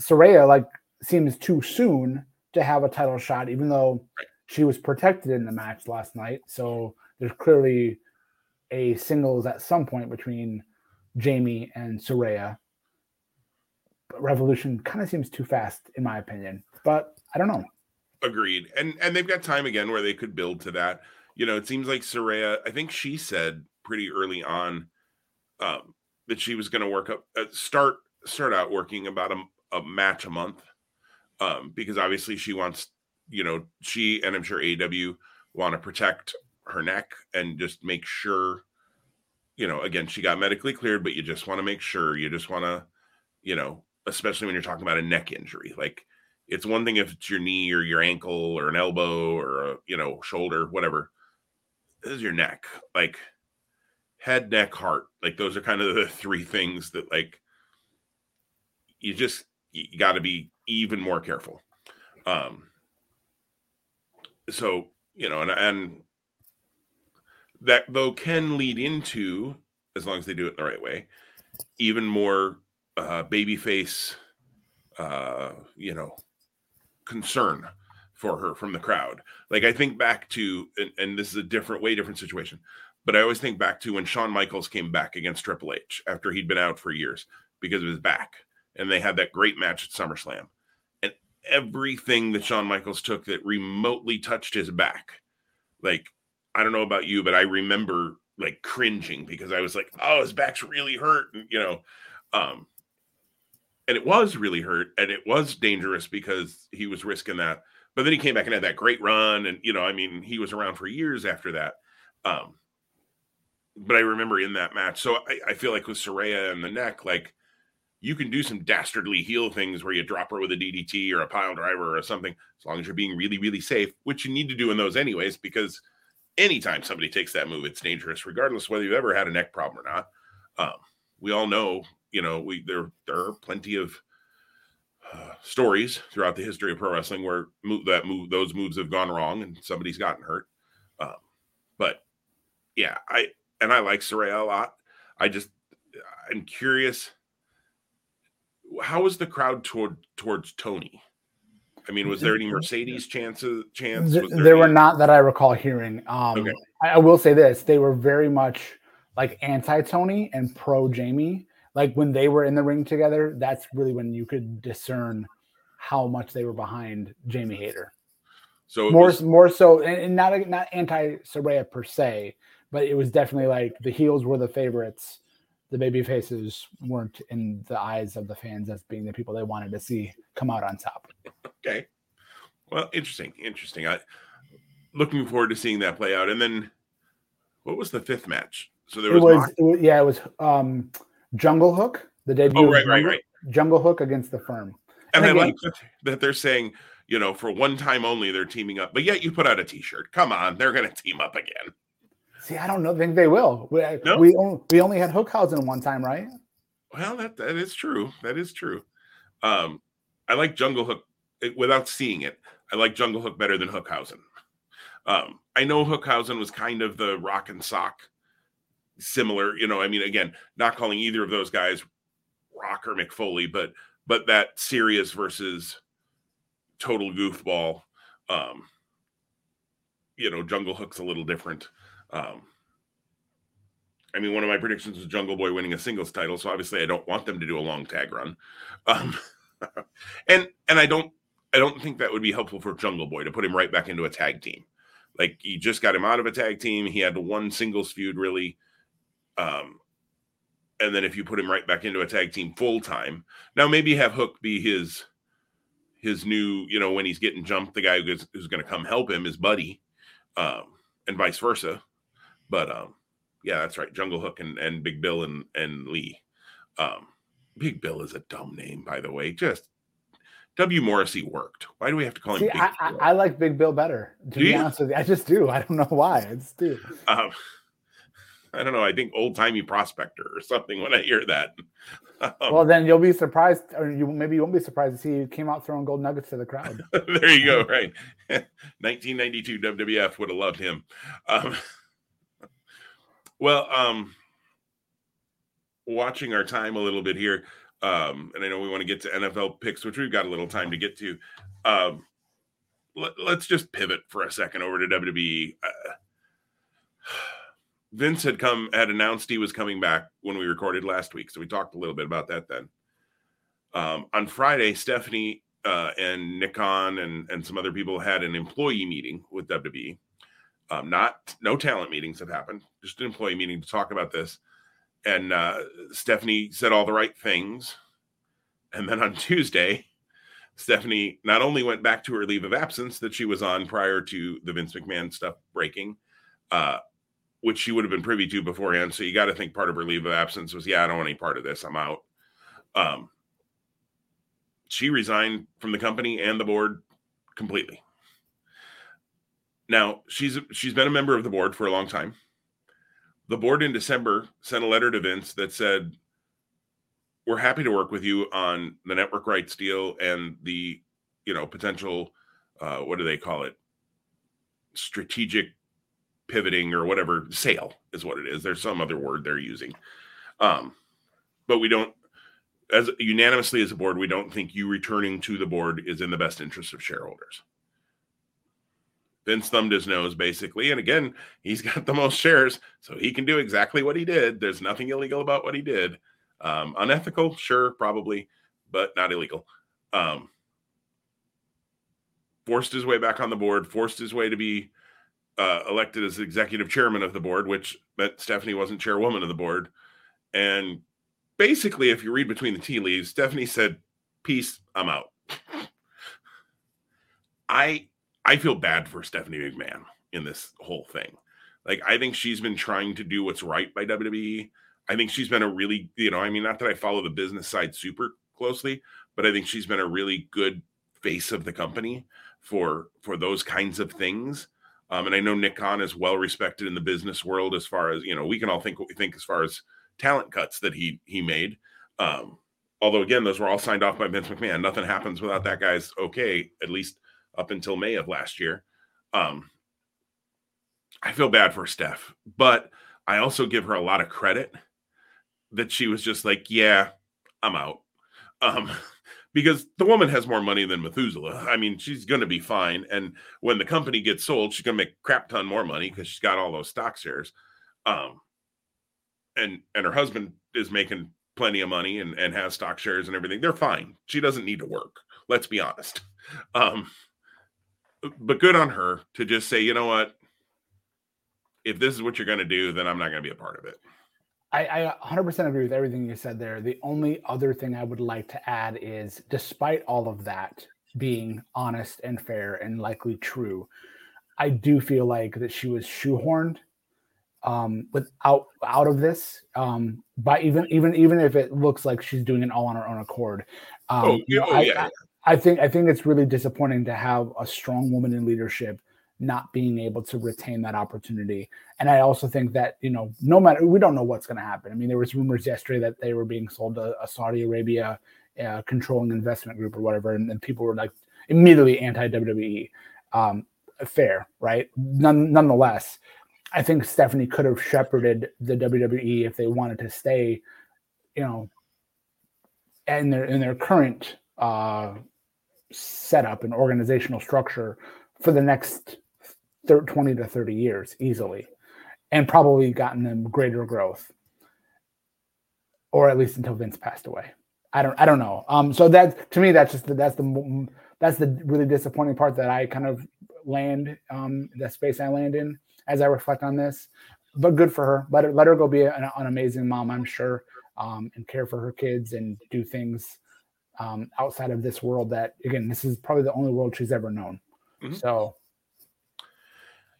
Saraya, like seems too soon to have a title shot, even though right she was protected in the match last night. So there's clearly a singles at some point between Jamie and Saraya. But Revolution kind of seems too fast, in my opinion. But I don't know. Agreed. And and they've got time again where they could build to that. You know, it seems like Saraya. I think she said pretty early on um, that she was going to work up, uh, start start out working about a, a match a month, um, because obviously she wants you know, she and I'm sure AW want to protect her neck and just make sure, you know, again, she got medically cleared, but you just want to make sure you just want to, you know, especially when you're talking about a neck injury. Like it's one thing if it's your knee or your ankle or an elbow or a, you know, shoulder, whatever. This is your neck. Like head, neck, heart. Like those are kind of the <laughs> three things that like you just you got to be even more careful. Um so you know, and and that though can lead into, as long as they do it the right way, even more uh, babyface, uh, you know, concern for her from the crowd. Like I think back to, and, and this is a different, way different situation, but I always think back to when Shawn Michaels came back against Triple H after he'd been out for years because of his back, and they had that great match at SummerSlam, and everything that Shawn Michaels took that remotely touched his back, like I don't know about you, but I remember like cringing because I was like, oh, his back's really hurt, and you know, um, and it was really hurt, and it was dangerous because he was risking that but then he came back and had that great run, and you know, I mean, he was around for years after that. Um, but I remember in that match, so I, I feel like with Saraya and the neck, like you can do some dastardly heel things where you drop her with a DDT or a pile driver or something, as long as you're being really, really safe, which you need to do in those anyways, because anytime somebody takes that move, it's dangerous, regardless whether you've ever had a neck problem or not. Um, we all know, you know, we there there are plenty of uh, stories throughout the history of pro wrestling where move, that move those moves have gone wrong and somebody's gotten hurt. Um, but yeah, I and I like Saraya a lot. I just I'm curious how was the crowd toward towards Toni? I mean, was there any Mercedes chances? Chance? there, there were not that I recall hearing. Um, okay. I, I, will say this: they were very much like anti Toni and pro Jamie like when they were in the ring together, that's really when you could discern how much they were behind Jamie Hayter. So more was, more so, and not not anti Saraya per se, but it was definitely like the heels were the favorites. The baby faces weren't in the eyes of the fans as being the people they wanted to see come out on top. Okay, well, interesting, interesting. I looking forward to seeing that play out. And then, what was the fifth match? So there was, it was, it was yeah, it was um Jungle Hook, the debut. Oh, right, Jungle, right, right. Jungle Hook against the firm. And, and I like that they're saying, you know, for one time only, they're teaming up. But yet you put out a T-shirt. Come on, they're going to team up again. See, I don't know. Think they will. We we, only, we only had Hookhausen one time, right? Well, that that is true. That is true. Um, I like Jungle Hook without seeing it. I like Jungle Hook better than Hookhausen. Um, I know Hookhausen was kind of the rock and sock similar. You know, I mean, again, not calling either of those guys Rock or Mick Foley, but but that serious versus total goofball. Um, you know, Jungle Hook's a little different. Um, I mean, one of my predictions was Jungle Boy winning a singles title, so obviously I don't want them to do a long tag run. Um, <laughs> and and I don't I don't think that would be helpful for Jungle Boy to put him right back into a tag team. Like you just got him out of a tag team. He had the one singles feud really. Um, and then if you put him right back into a tag team full time, now maybe have Hook be his his new, you know, when he's getting jumped, the guy who's, who's going to come help him, his buddy, um, and vice versa. But um, yeah, that's right, Jungle Hook and, and Big Bill and and Lee. Um, Big Bill is a dumb name, by the way. Just W. Morrissey worked. Why do we have to call him? See, I, I, I, like Big Bill better. To do be you? honest with you, I just do. I don't know why. It's do. Um, <laughs> I don't know. I think old timey prospector or something when I hear that. <laughs> Um, well, then you'll be surprised, or you maybe you won't be surprised to see you came out throwing gold nuggets to the crowd. <laughs> there you go. Right, 1992 WWF would have loved him. Um, well, um, watching our time a little bit here, um, and I know we want to get to NFL picks, which we've got a little time to get to. Um, let, us just pivot for a second over to WWE. Uh, Vince had come had announced he was coming back when we recorded last week, so we talked a little bit about that then. Um, on Friday, Stephanie uh, and Nick Khan and and some other people had an employee meeting with WWE. Um, not no talent meetings have happened, just an employee meeting to talk about this. And uh, Stephanie said all the right things, and then on <laughs> Tuesday, Stephanie not only went back to her leave of absence that she was on prior to the Vince McMahon stuff breaking, uh, which she would have been privy to beforehand. So you got to think part of her leave of absence was, yeah, I don't want any part of this. I'm out. Um, she resigned from the company and the board completely. Now she's she's been a member of the board for a long time. The board in December sent a letter to Vince that said, "We're happy to work with you on the network rights deal and the, you know, potential, uh, what do they call it, strategic pivoting or whatever. Sale is what it is. There's some other word they're using. Um but we don't as unanimously as a board we don't think you returning to the board is in the best interest of shareholders Vince thumbed his nose basically. And again, he's got the most shares, so he can do exactly what he did. There's nothing illegal about what he did. Um, unethical, sure, probably, but not illegal. Um, forced his way back on the board, forced his way to be uh, elected as executive chairman of the board, which meant Stephanie wasn't chairwoman of the board. And basically, if you read between the tea leaves, Stephanie said, Peace, I'm out. <laughs> I I feel bad for Stephanie McMahon in this whole thing. Like, I think she's been trying to do what's right by WWE. I think she's been a really, you know, I mean, not that I follow the business side super closely, but I think she's been a really good face of the company for for those kinds of things. Um, and I know Nick Khan is well respected in the business world as far as you know. We can all think what we think as far as talent cuts that he he made. Um, although again, those were all signed off by Vince McMahon. Nothing happens without that guy's okay. At least up until May of last year. Um, I feel bad for Steph, but I also give her a lot of credit that she was just like, yeah, I'm out. Um, <laughs> because the woman has more money than Methuselah. I mean, she's going to be fine. And when the company gets sold, she's going to make crap ton more money because she's got all those stock shares. Um, and and her husband is making plenty of money and, and has stock shares and everything. They're fine. She doesn't need to work. Let's be honest. <laughs> Um, but good on her to just say, you know what? If this is what you're going to do, then I'm not going to be a part of it. I, I 100% agree with everything you said there. The only other thing I would like to add is despite all of that being honest and fair and likely true, I do feel like that she was shoehorned um, without out of this um, by even even even if it looks like she's doing it all on her own accord. Um, oh, yeah, oh, yeah. I, I think I think it's really disappointing to have a strong woman in leadership not being able to retain that opportunity. And I also think that, you know, no matter, we don't know what's going to happen. I mean, there was rumors yesterday that they were being sold to a Saudi Arabia uh, controlling investment group or whatever. And, and people were like immediately anti WWE. Um, fair, right? None, nonetheless, I think Stephanie could have shepherded the WWE if they wanted to stay, you know, in their in their current uh, setup and organizational structure for the next 20 to 30 years easily and probably gotten them greater growth or at least until Vince passed away. I don't I don't know. Um so that to me that's just the, that's the that's the really disappointing part that I kind of land um the space I land in as I reflect on this. But good for her. Let her let her go be an, an amazing mom, I'm sure, um, and care for her kids and do things um, outside of this world that again, this is probably the only world she's ever known. Mm-hmm. So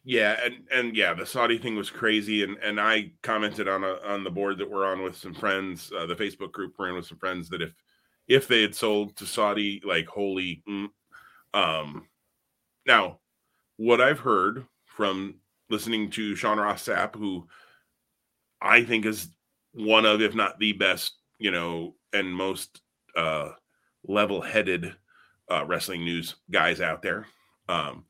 yeah, and and yeah, the Saudi thing was crazy, and and I commented on a, on the board that we're on with some friends, uh, the Facebook group we're in with some friends that if if they had sold to Saudi, like holy, mm, um, now what I've heard from listening to Sean Ross Sapp, who I think is one of, if not the best, you know, and most uh, level-headed uh, wrestling news guys out there. Um,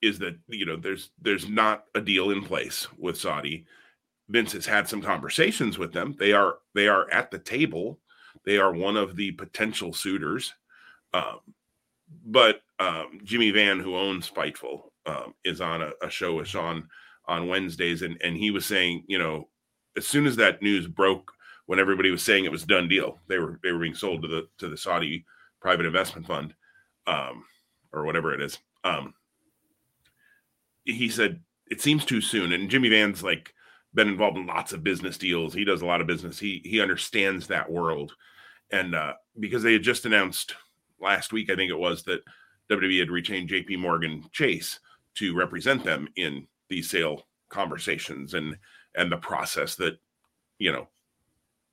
is that you know there's there's not a deal in place with Saudi. Vince has had some conversations with them. They are they are at the table. They are one of the potential suitors. Um, but um, Jimmy Van, who owns Fightful, um, is on a, a, show with Sean on Wednesdays, and and he was saying, you know, as soon as that news broke, when everybody was saying it was done deal, they were they were being sold to the to the Saudi private investment fund, um, or whatever it is. Um, he said it seems too soon. And Jimmy Van's like been involved in lots of business deals. He does a lot of business. He he understands that world. And uh, because they had just announced last week, I think it was that WWE had retained JP Morgan Chase to represent them in these sale conversations and and the process that you know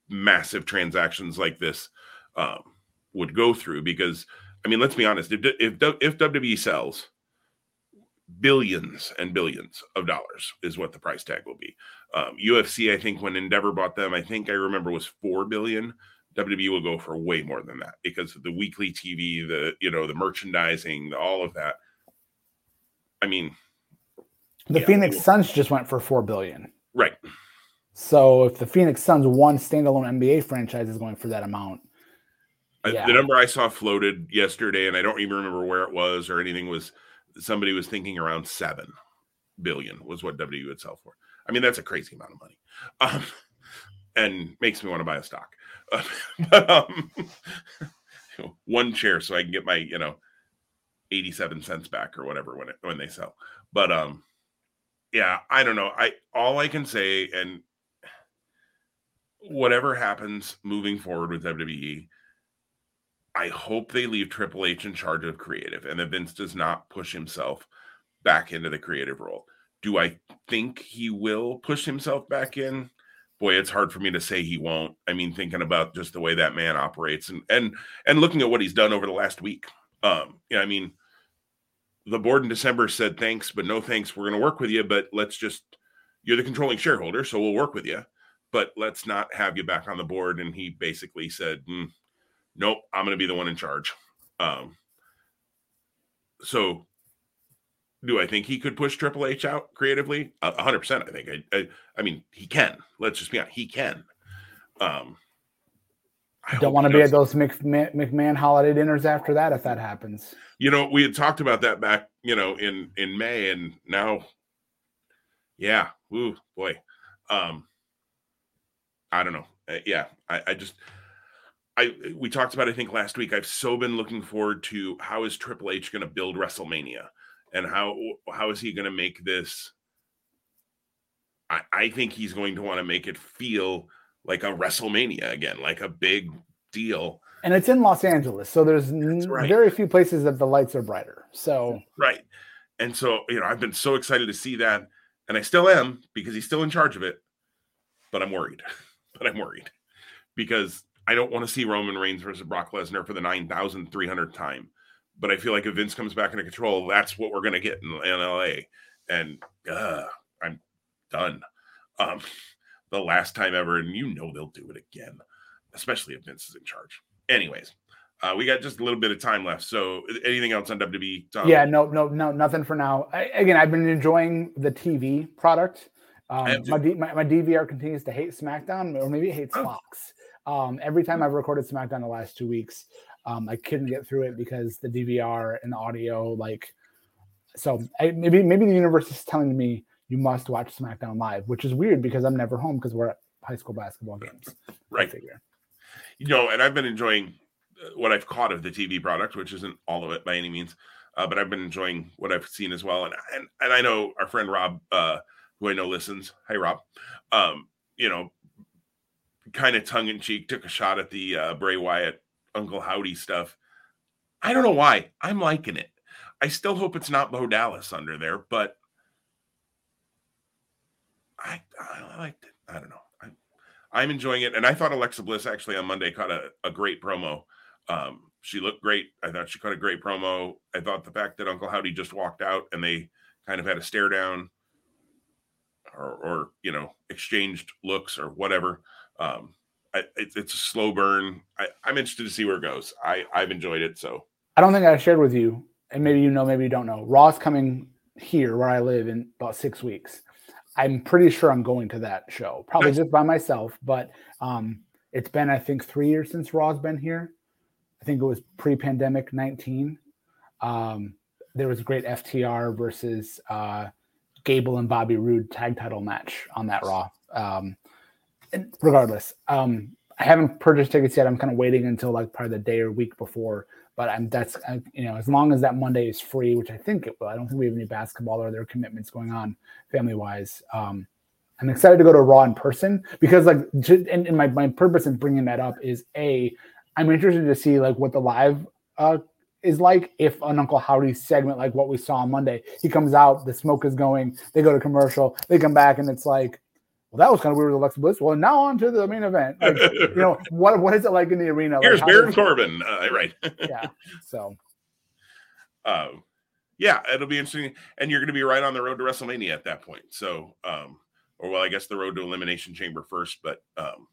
massive transactions like this um, would go through because I mean let's be honest if if, if WWE sells billions and billions of dollars is what the price tag will be. Um, UFC, I think when Endeavor bought them, I think I remember was four billion. WWE will go for way more than that because of the weekly TV, the you know the merchandising, the, all of that. I mean, the yeah, Phoenix Suns just went for four billion. Right. So if the Phoenix Suns one standalone NBA franchise is going for that amount, yeah. the number I saw floated yesterday, and I don't even remember where it was or anything was somebody was thinking around seven billion was what WWE would sell for. I mean, that's a crazy amount of money, um, <laughs> and makes me want to buy a stock. Uh, <laughs> but, um, <laughs> one chair so I can get my you know 87 cents back or whatever when it when they sell. But um yeah, I don't know. I all I can say and whatever happens moving forward with WWE, I hope they leave Triple H in charge of creative and that Vince does not push himself back into the creative role. Do I think he will push himself back in? boy, it's hard for me to say he won't. I mean, thinking about just the way that man operates and and and looking at what he's done over the last week. Um, yeah, I mean, the board in December said thanks, but no thanks. We're going to work with you, but let's just you're the controlling shareholder, so we'll work with you, but let's not have you back on the board. And he basically said, mm, nope, I'm going to be the one in charge. Um, so do I think he could push Triple H out creatively? hundred percent. I think. I, I, I, mean, he can. Let's just be honest. He can. Um, I don't want to be at those McMahon, McMahon holiday dinners after that if that happens. You know, we had talked about that back, you know, in in May, and now, yeah, ooh boy, um, I don't know. Uh, yeah, I, I just, I we talked about I think last week. I've so been looking forward to how is Triple H going to build WrestleMania and how how is he going to make this I, I think he's going to want to make it feel like a WrestleMania again, like a big deal. And it's in Los Angeles, so there's right. very few places that the lights are brighter. So right, and so you know I've been so excited to see that, and I still am because he's still in charge of it. But I'm worried. <laughs> but I'm worried because I don't want to see Roman Reigns versus Brock Lesnar for the nine thousand three hundred time but I feel like if Vince comes back into control, that's what we're going to get in, in, LA. And uh, I'm done. Um, <laughs> the last time ever, and you know they'll do it again, especially if Vince is in charge. Anyways, uh, we got just a little bit of time left. So, anything else on WWE? Tom? Yeah, no, no, no, nothing for now. I, again, I've been enjoying the TV product. Um, my, D, my, my DVR continues to hate SmackDown, or maybe it hates oh. Fox. Um, every time I've recorded SmackDown the last two weeks, um, I couldn't get through it because the DVR and the audio, like, so I, maybe maybe the universe is telling me you must watch SmackDown live, which is weird because I'm never home because we're at high school basketball games. Right. You know, and I've been enjoying uh, what I've caught of the TV product, which isn't all of it by any means, uh, but I've been enjoying what I've seen as well. And and, and I know our friend Rob, uh, who I know listens. Hi, Rob. Um, you know, kind of tongue in cheek, took a shot at the uh, Bray Wyatt Uncle Howdy stuff. I don't know why. I'm liking it. I still hope it's not Bo Dallas under there, but I I liked it. I don't know. I'm I'm enjoying it, and I thought Alexa Bliss actually on Monday caught a, a great promo. Um, she looked great. I thought she caught a great promo. I thought the fact that Uncle Howdy just walked out and they kind of had a stare down, or or you know exchanged looks or whatever. Um, I, it's a slow burn. I, am interested to see where it goes. I, I've enjoyed it. So I don't think I shared with you, and maybe you know, maybe you don't know. Raw's coming here where I live in about six weeks. I'm pretty sure I'm going to that show, probably nice. just by myself. But um, it's been, I think, three years since Raw's been here. I think it was pre-pandemic 19. Um, there was a great FTR versus uh, Gable and Bobby Roode tag title match on that Raw. Um, regardless, um, I haven't purchased tickets yet. I'm kind of waiting until like probably the day or week before. But I'm that's I, you know as long as that Monday is free, which I think it will. I don't think we have any basketball or other commitments going on family wise. Um, I'm excited to go to Raw in person because like and, and my my purpose in bringing that up is a I'm interested to see like what the live uh, is like if an Uncle Howdy segment like what we saw on Monday. He comes out, the smoke is going, they go to commercial, they come back, and it's like well, that was kind of weird with Alexa Bliss. Well, now on to the main event. <laughs> Like, you know, what what is it like in the arena? Here's like, Baron Corbin. Uh, right. <laughs> yeah. So. <laughs> Um, yeah, it'll be interesting, and you're going to be right on the road to WrestleMania at that point. So, um, or well, I guess the road to Elimination Chamber first, but um,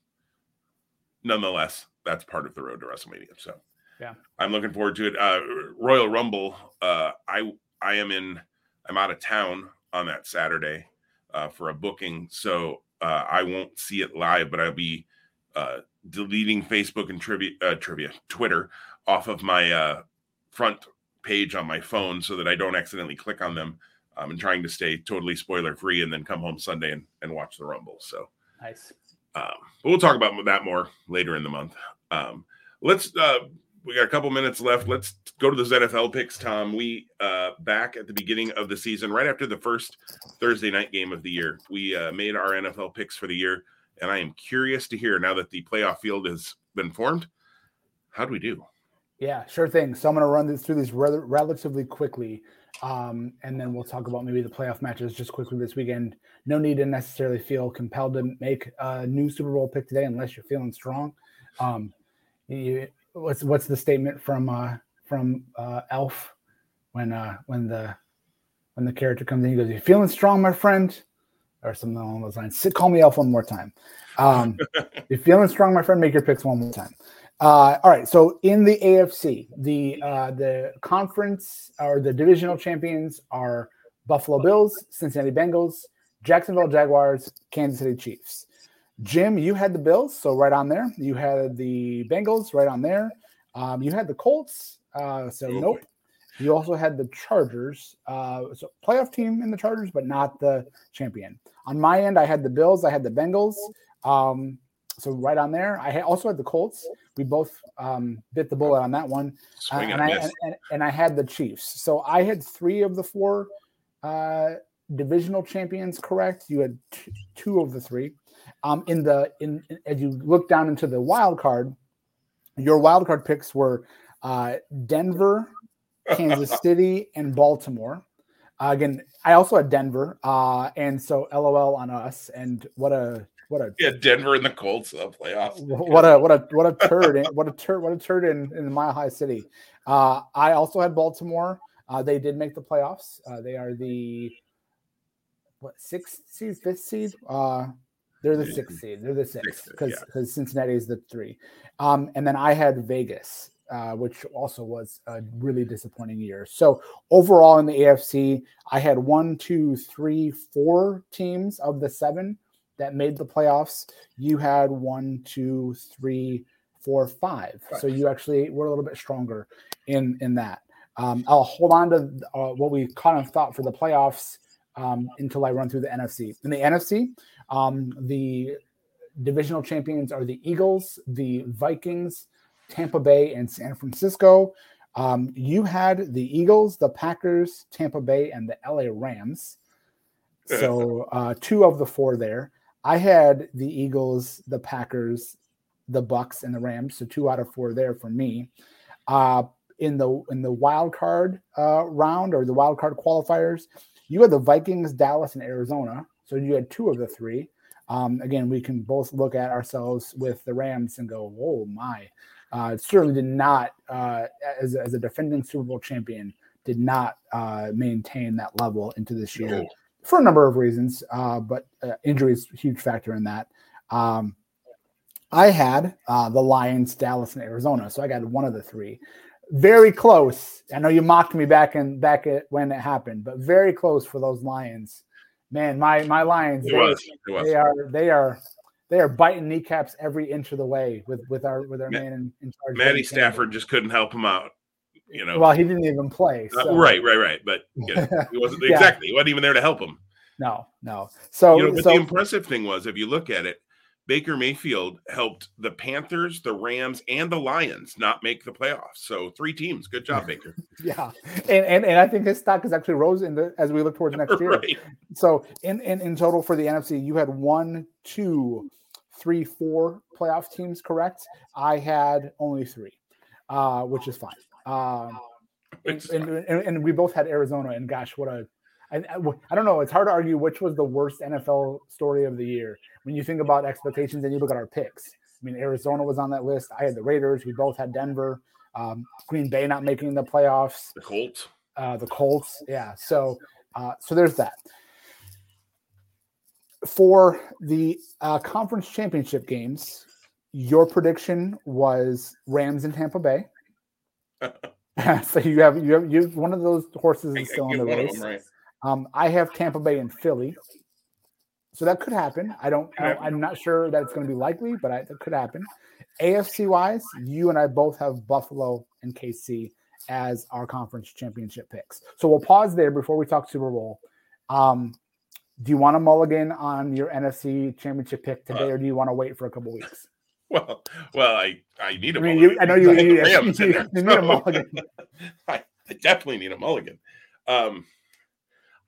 nonetheless, that's part of the road to WrestleMania. So, yeah, I'm looking forward to it. Uh, Royal Rumble. Uh, I I am in. I'm out of town on that Saturday uh, for a booking, so uh, I won't see it live, but I'll be uh, deleting Facebook and trivia, uh, trivia, Twitter off of my uh, front page on my phone so that I don't accidentally click on them. Um, and trying to stay totally spoiler free, and then come home Sunday and, and watch the Rumble. So nice. Um, but we'll talk about that more later in the month. Um, let's uh, we got a couple minutes left. Let's go to those NFL picks, Tom. We uh, back at the beginning of the season, right after the first Thursday night game of the year, we uh, made our NFL picks for the year, and I am curious to hear now that the playoff field has been formed. How do we do? Yeah, sure thing. So I'm going to run this through these re- relatively quickly, um, and then we'll talk about maybe the playoff matches just quickly this weekend. No need to necessarily feel compelled to make a new Super Bowl pick today unless you're feeling strong. Um, you, what's what's the statement from uh, from uh, Elf when uh, when the when the character comes in? He goes, "You feeling strong, my friend?" Or something along those lines. Sit, call me Elf one more time. Um, <laughs> you're feeling strong, my friend. Make your picks one more time. Uh, all right. So in the AFC, the uh, the conference or the divisional champions are Buffalo Bills, Cincinnati Bengals, Jacksonville Jaguars, Kansas City Chiefs. Jim, you had the Bills, so right on there. You had the Bengals, right on there. Um, you had the Colts, uh, so nope. You also had the Chargers, uh, so playoff team in the Chargers, but not the champion. On my end, I had the Bills, I had the Bengals. Um, so right on there. I also had the Colts. We both um, bit the bullet on that one, uh, and, I, and, and, and, I had the Chiefs. So I had three of the four uh, divisional champions correct. You had t- two of the three. Um, in the in, in, as you look down into the wild card, your wild card picks were uh, Denver, Kansas <laughs> City, and Baltimore. Uh, again, I also had Denver, uh, and so LOL on us. And what a what a yeah Denver and the Colts uh, playoffs. What a what a what a turd! in, what a turd! What a turd in in the Mile High City. Uh, I also had Baltimore. Uh, they did make the playoffs. Uh, they are the what sixth seed, fifth seed. Uh, they're the sixth seed. They're the sixth because because yeah. Cincinnati is the three. Um, and then I had Vegas, uh, which also was a really disappointing year. So overall in the AFC, I had one, two, three, four teams of the seven that made the playoffs. You had one, two, three, four, five. Right. So you actually were a little bit stronger in in that. Um, I'll hold on to uh, what we kind of thought for the playoffs um, until I run through the NFC. In the NFC, um, the divisional champions are the Eagles, the Vikings, Tampa Bay, and San Francisco. Um, you had the Eagles, the Packers, Tampa Bay, and the LA Rams. So uh, two of the four there. I had the Eagles, the Packers, the Bucs, and the Rams. So two out of four there for me. Uh, in the in the wild card uh, round or the wild card qualifiers, you had the Vikings, Dallas, and Arizona. So you had two of the three. Um, again, we can both look at ourselves with the Rams and go, "Oh my!" Uh, certainly did not, uh, as, as a defending Super Bowl champion, did not uh, maintain that level into this year. No for a number of reasons, uh, but uh, injury is a huge factor in that. Um, I had uh, the Lions, Dallas, and Arizona, so I got one of the three. Very close. I know you mocked me back in back at when it happened, but very close for those Lions. Man, my my Lions, they, was, they, are they are they are biting kneecaps every inch of the way with with our with our Ma- man in, in charge. Matty Stafford just couldn't help him out you know. Well, he didn't even play. Uh, so. Uh, right, right, right. But yeah, <laughs> he wasn't yeah. exactly. He wasn't even there to help him. No, no. So, you know, but so, the impressive thing was, if you look at it, Baker Mayfield helped the Panthers, the Rams, and the Lions not make the playoffs. So three teams. Good job, Baker. <laughs> yeah, and, and and I think his stock has actually rose in the as we look towards <laughs> next year. right. So in, in in total for the NFC, you had one, two, three, four playoff teams. Correct. I had only three, uh, which is fine. Um, and, and, and, we both had Arizona, and gosh, what a I, I don't know. It's hard to argue which was the worst NFL story of the year when you think about expectations and you look at our picks. I mean, Arizona was on that list. I had the Raiders. We both had Denver. Um, Green Bay not making the playoffs. The Colts. Uh, the Colts. Yeah. So, uh, so there's that. For the uh, conference championship games, your prediction was Rams in Tampa Bay. <laughs> <laughs> so you have you have you one of those horses is still in the race. Them, right? um, I have Tampa Bay and Philly, so that could happen. I don't. I am not sure that it's going to be likely, but I, that could happen. AFC wise, you and I both have Buffalo and KC, as our conference championship picks. So we'll pause there before we talk Super Bowl. Um, do you want a mulligan on your NFC championship pick today, uh, or do you want to wait for a couple weeks? <laughs> Well, well, I I need a I mean, mulligan. You, I know you, you, Rams you, there, <laughs> you need a mulligan. I, <laughs> I definitely need a mulligan. Um,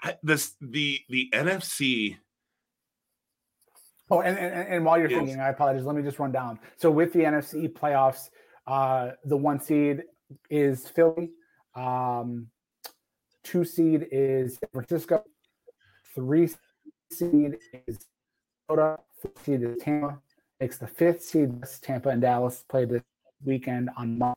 I, this the the NFC. Oh, and, and, and while you're Yes. thinking, I apologize. Let me just run down. So with the NFC playoffs, uh, the one seed is Philly. Um, two seed is San Francisco. Three seed is Minnesota. Four seed is Tampa. Makes the fifth seed. Tampa and Dallas play this weekend on Monday.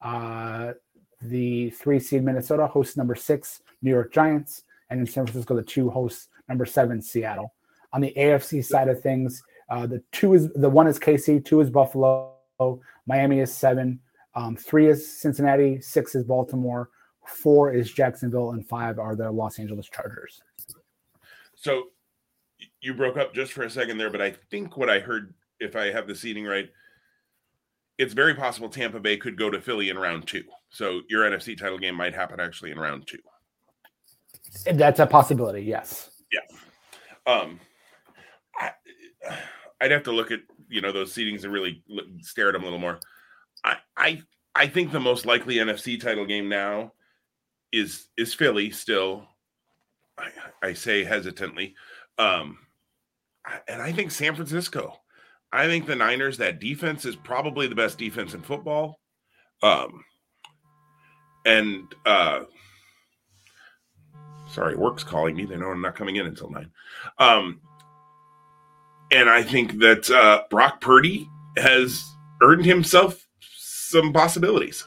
Uh, the three seed Minnesota hosts number six New York Giants, and in San Francisco, the two hosts number seven Seattle. On the AFC side of things, uh, the two is the one is KC, two is Buffalo, Miami is seven, um, three is Cincinnati, six is Baltimore, four is Jacksonville, and five are the Los Angeles Chargers. So you broke up just for a second there, but I think what I heard, if I have the seating right, it's very possible Tampa Bay could go to Philly in round two. So your NFC title game might happen actually in round two. That's a possibility. Yes. Um, I, I'd have to look at you know those seedings and really look, stare at them a little more. I I I think the most likely NFC title game now is is Philly still. I, I say hesitantly, um, and I think San Francisco. I think the Niners. That defense is probably the best defense in football. Um, and uh, sorry, work's calling me. They know I'm not coming in until nine. Um, and I think that uh, Brock Purdy has earned himself some possibilities.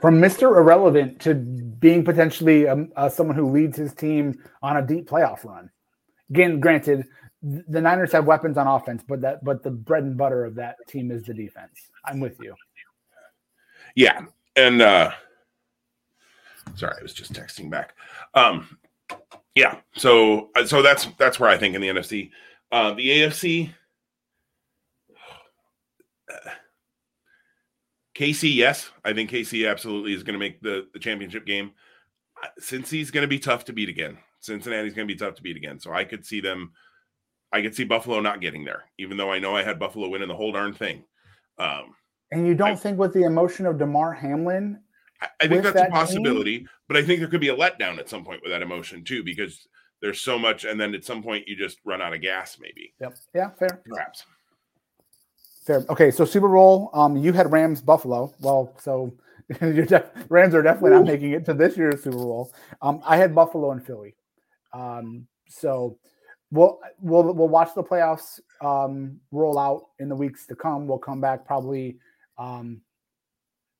From Mr. Irrelevant to being potentially um, uh, someone who leads his team on a deep playoff run. Again, granted, the Niners have weapons on offense, but that but the bread and butter of that team is the defense. I'm with you. Yeah, and uh, sorry, I was just texting back. Um, yeah, so uh, so that's that's where I think in the NFC, uh, the AFC. uh, KC, yes, I think KC absolutely is going to make the the championship game. Uh, Cincy's going to be tough to beat again. Cincinnati's going to be tough to beat again. So I could see them. I could see Buffalo not getting there, even though I know I had Buffalo winning the whole darn thing. Um, And you don't I- think with the emotion of Damar Hamlin, I, think that's a that team? possibility, but I think there could be a letdown at some point with that emotion too, because there's so much, and then at some point you just run out of gas, maybe, yep, yeah, fair, perhaps. fair. Okay, so Super Bowl, um, you had Rams Buffalo. Well, so <laughs> you're def- Rams are definitely not making it to this year's Super Bowl. Um, I had Buffalo and Philly. Um, so we'll we'll we'll watch the playoffs um, roll out in the weeks to come. We'll come back probably. Um,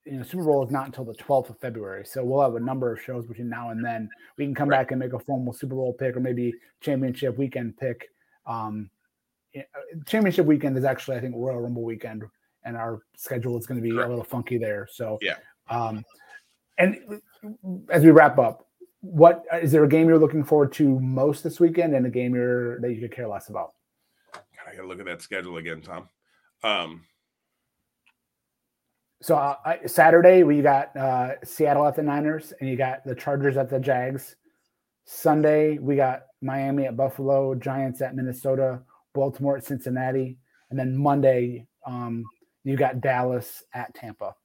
you know, Super Bowl is not until the 12th of February, so we'll have a number of shows between now and then. We can come Right. back and make a formal Super Bowl pick or maybe championship weekend pick. Um, uh, championship weekend is actually, I think, Royal Rumble weekend, and our schedule is going to be Correct. a little funky there. So, Yeah. Um, and as we wrap up, what is there a game you're looking forward to most this weekend, and a game you're that you could care less about? God, I gotta look at that schedule again, Tom. Um, So uh, Saturday we got uh, Seattle at the Niners, and you got the Chargers at the Jags. Sunday we got Miami at Buffalo, Giants at Minnesota, Baltimore at Cincinnati, and then Monday um, you got Dallas at Tampa.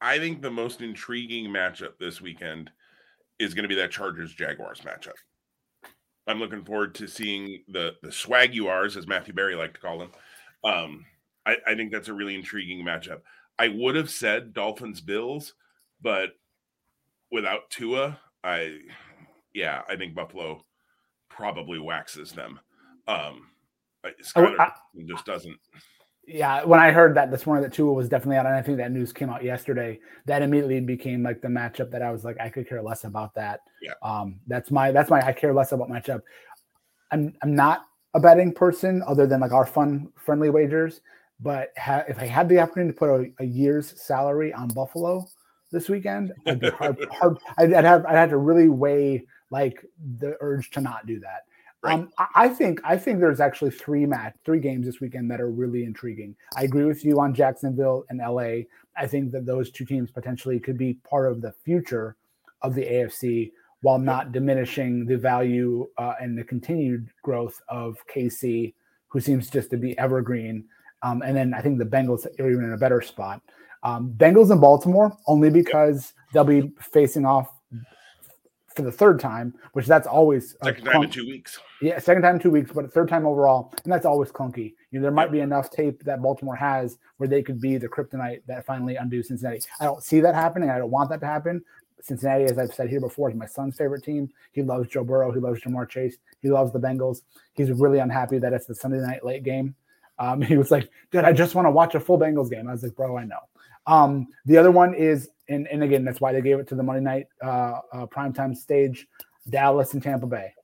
I think the most intriguing matchup this weekend is going to be that Chargers Jaguars matchup. I'm looking forward to seeing the the swag URs, as Matthew Berry liked to call them. Um, I, I think that's a really intriguing matchup. I would have said Dolphins Bills, but without Tua, I yeah, I think Buffalo probably waxes them. Um, I- I- just doesn't. Yeah, when I heard that this morning that Tua was definitely out, and I think that news came out yesterday, that immediately became like the matchup that I was like, I could care less about that. Yeah. Um, that's my that's my I care less about matchup. I'm I'm not a betting person other than like our fun friendly wagers, but ha- if I had the opportunity to put a, a year's salary on Buffalo this weekend, I'd be hard, <laughs> hard I'd, I'd have I'd have to really weigh like the urge to not do that. Right. Um, I think I think there's actually three match three games this weekend that are really intriguing. I agree with you on Jacksonville and LA. I think that those two teams potentially could be part of the future of the AFC while not diminishing the value uh, and the continued growth of KC, who seems just to be evergreen. Um, and then I think the Bengals are even in a better spot. Um, Bengals in Baltimore only because they'll be facing off for the third time, which that's always second time in two weeks. Yeah, second time in two weeks, but third time overall, and that's always clunky. You know, there might be enough tape that Baltimore has where they could be the kryptonite that finally undo Cincinnati. I don't see that happening. I don't want that to happen. Cincinnati, as I've said here before, is my son's favorite team. He loves Joe Burrow. He loves Ja'Marr Chase. He loves the Bengals. He's really unhappy that it's the Sunday night late game. Um, <laughs> he was like, "Dude, I just want to watch a full Bengals game." I was like, "Bro, I know." Um, the other one is, and, and again, that's why they gave it to the Monday night uh, uh, primetime stage, Dallas and Tampa Bay.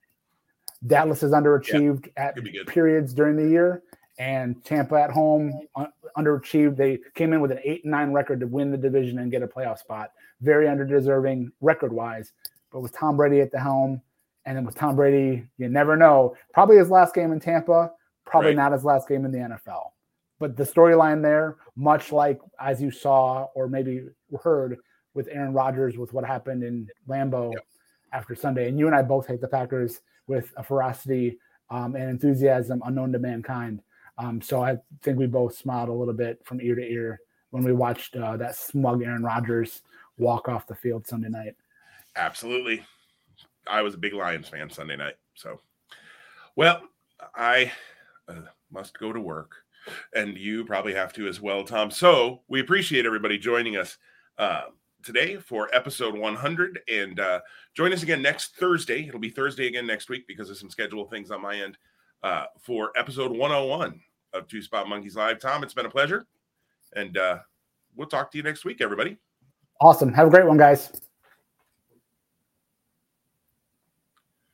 Dallas is underachieved yeah, at periods during the year, and Tampa at home uh, underachieved. They came in with an eight and nine record to win the division and get a playoff spot. Very underdeserving record wise, but with Tom Brady at the helm, and then with Tom Brady, you never know. Probably his last game in Tampa, probably right. not his last game in the NFL. But the storyline there, much like as you saw or maybe heard with Aaron Rodgers with what happened in Lambeau yep. after Sunday, and you and I both hate the Packers with a ferocity um, and enthusiasm unknown to mankind. Um, so I think we both smiled a little bit from ear to ear when we watched uh, that smug Aaron Rodgers walk off the field Sunday night. Absolutely. I was a big Lions fan Sunday night. So, well, I uh, must go to work and you probably have to as well, Tom. So we appreciate everybody joining us uh, today for episode 100, and uh, join us again next Thursday. It'll be Thursday again next week because of some schedule things on my end uh, for episode 101 of Two Spot Monkeys Live. Tom, it's been a pleasure, and uh, we'll talk to you next week, everybody. Awesome. Have a great one, guys.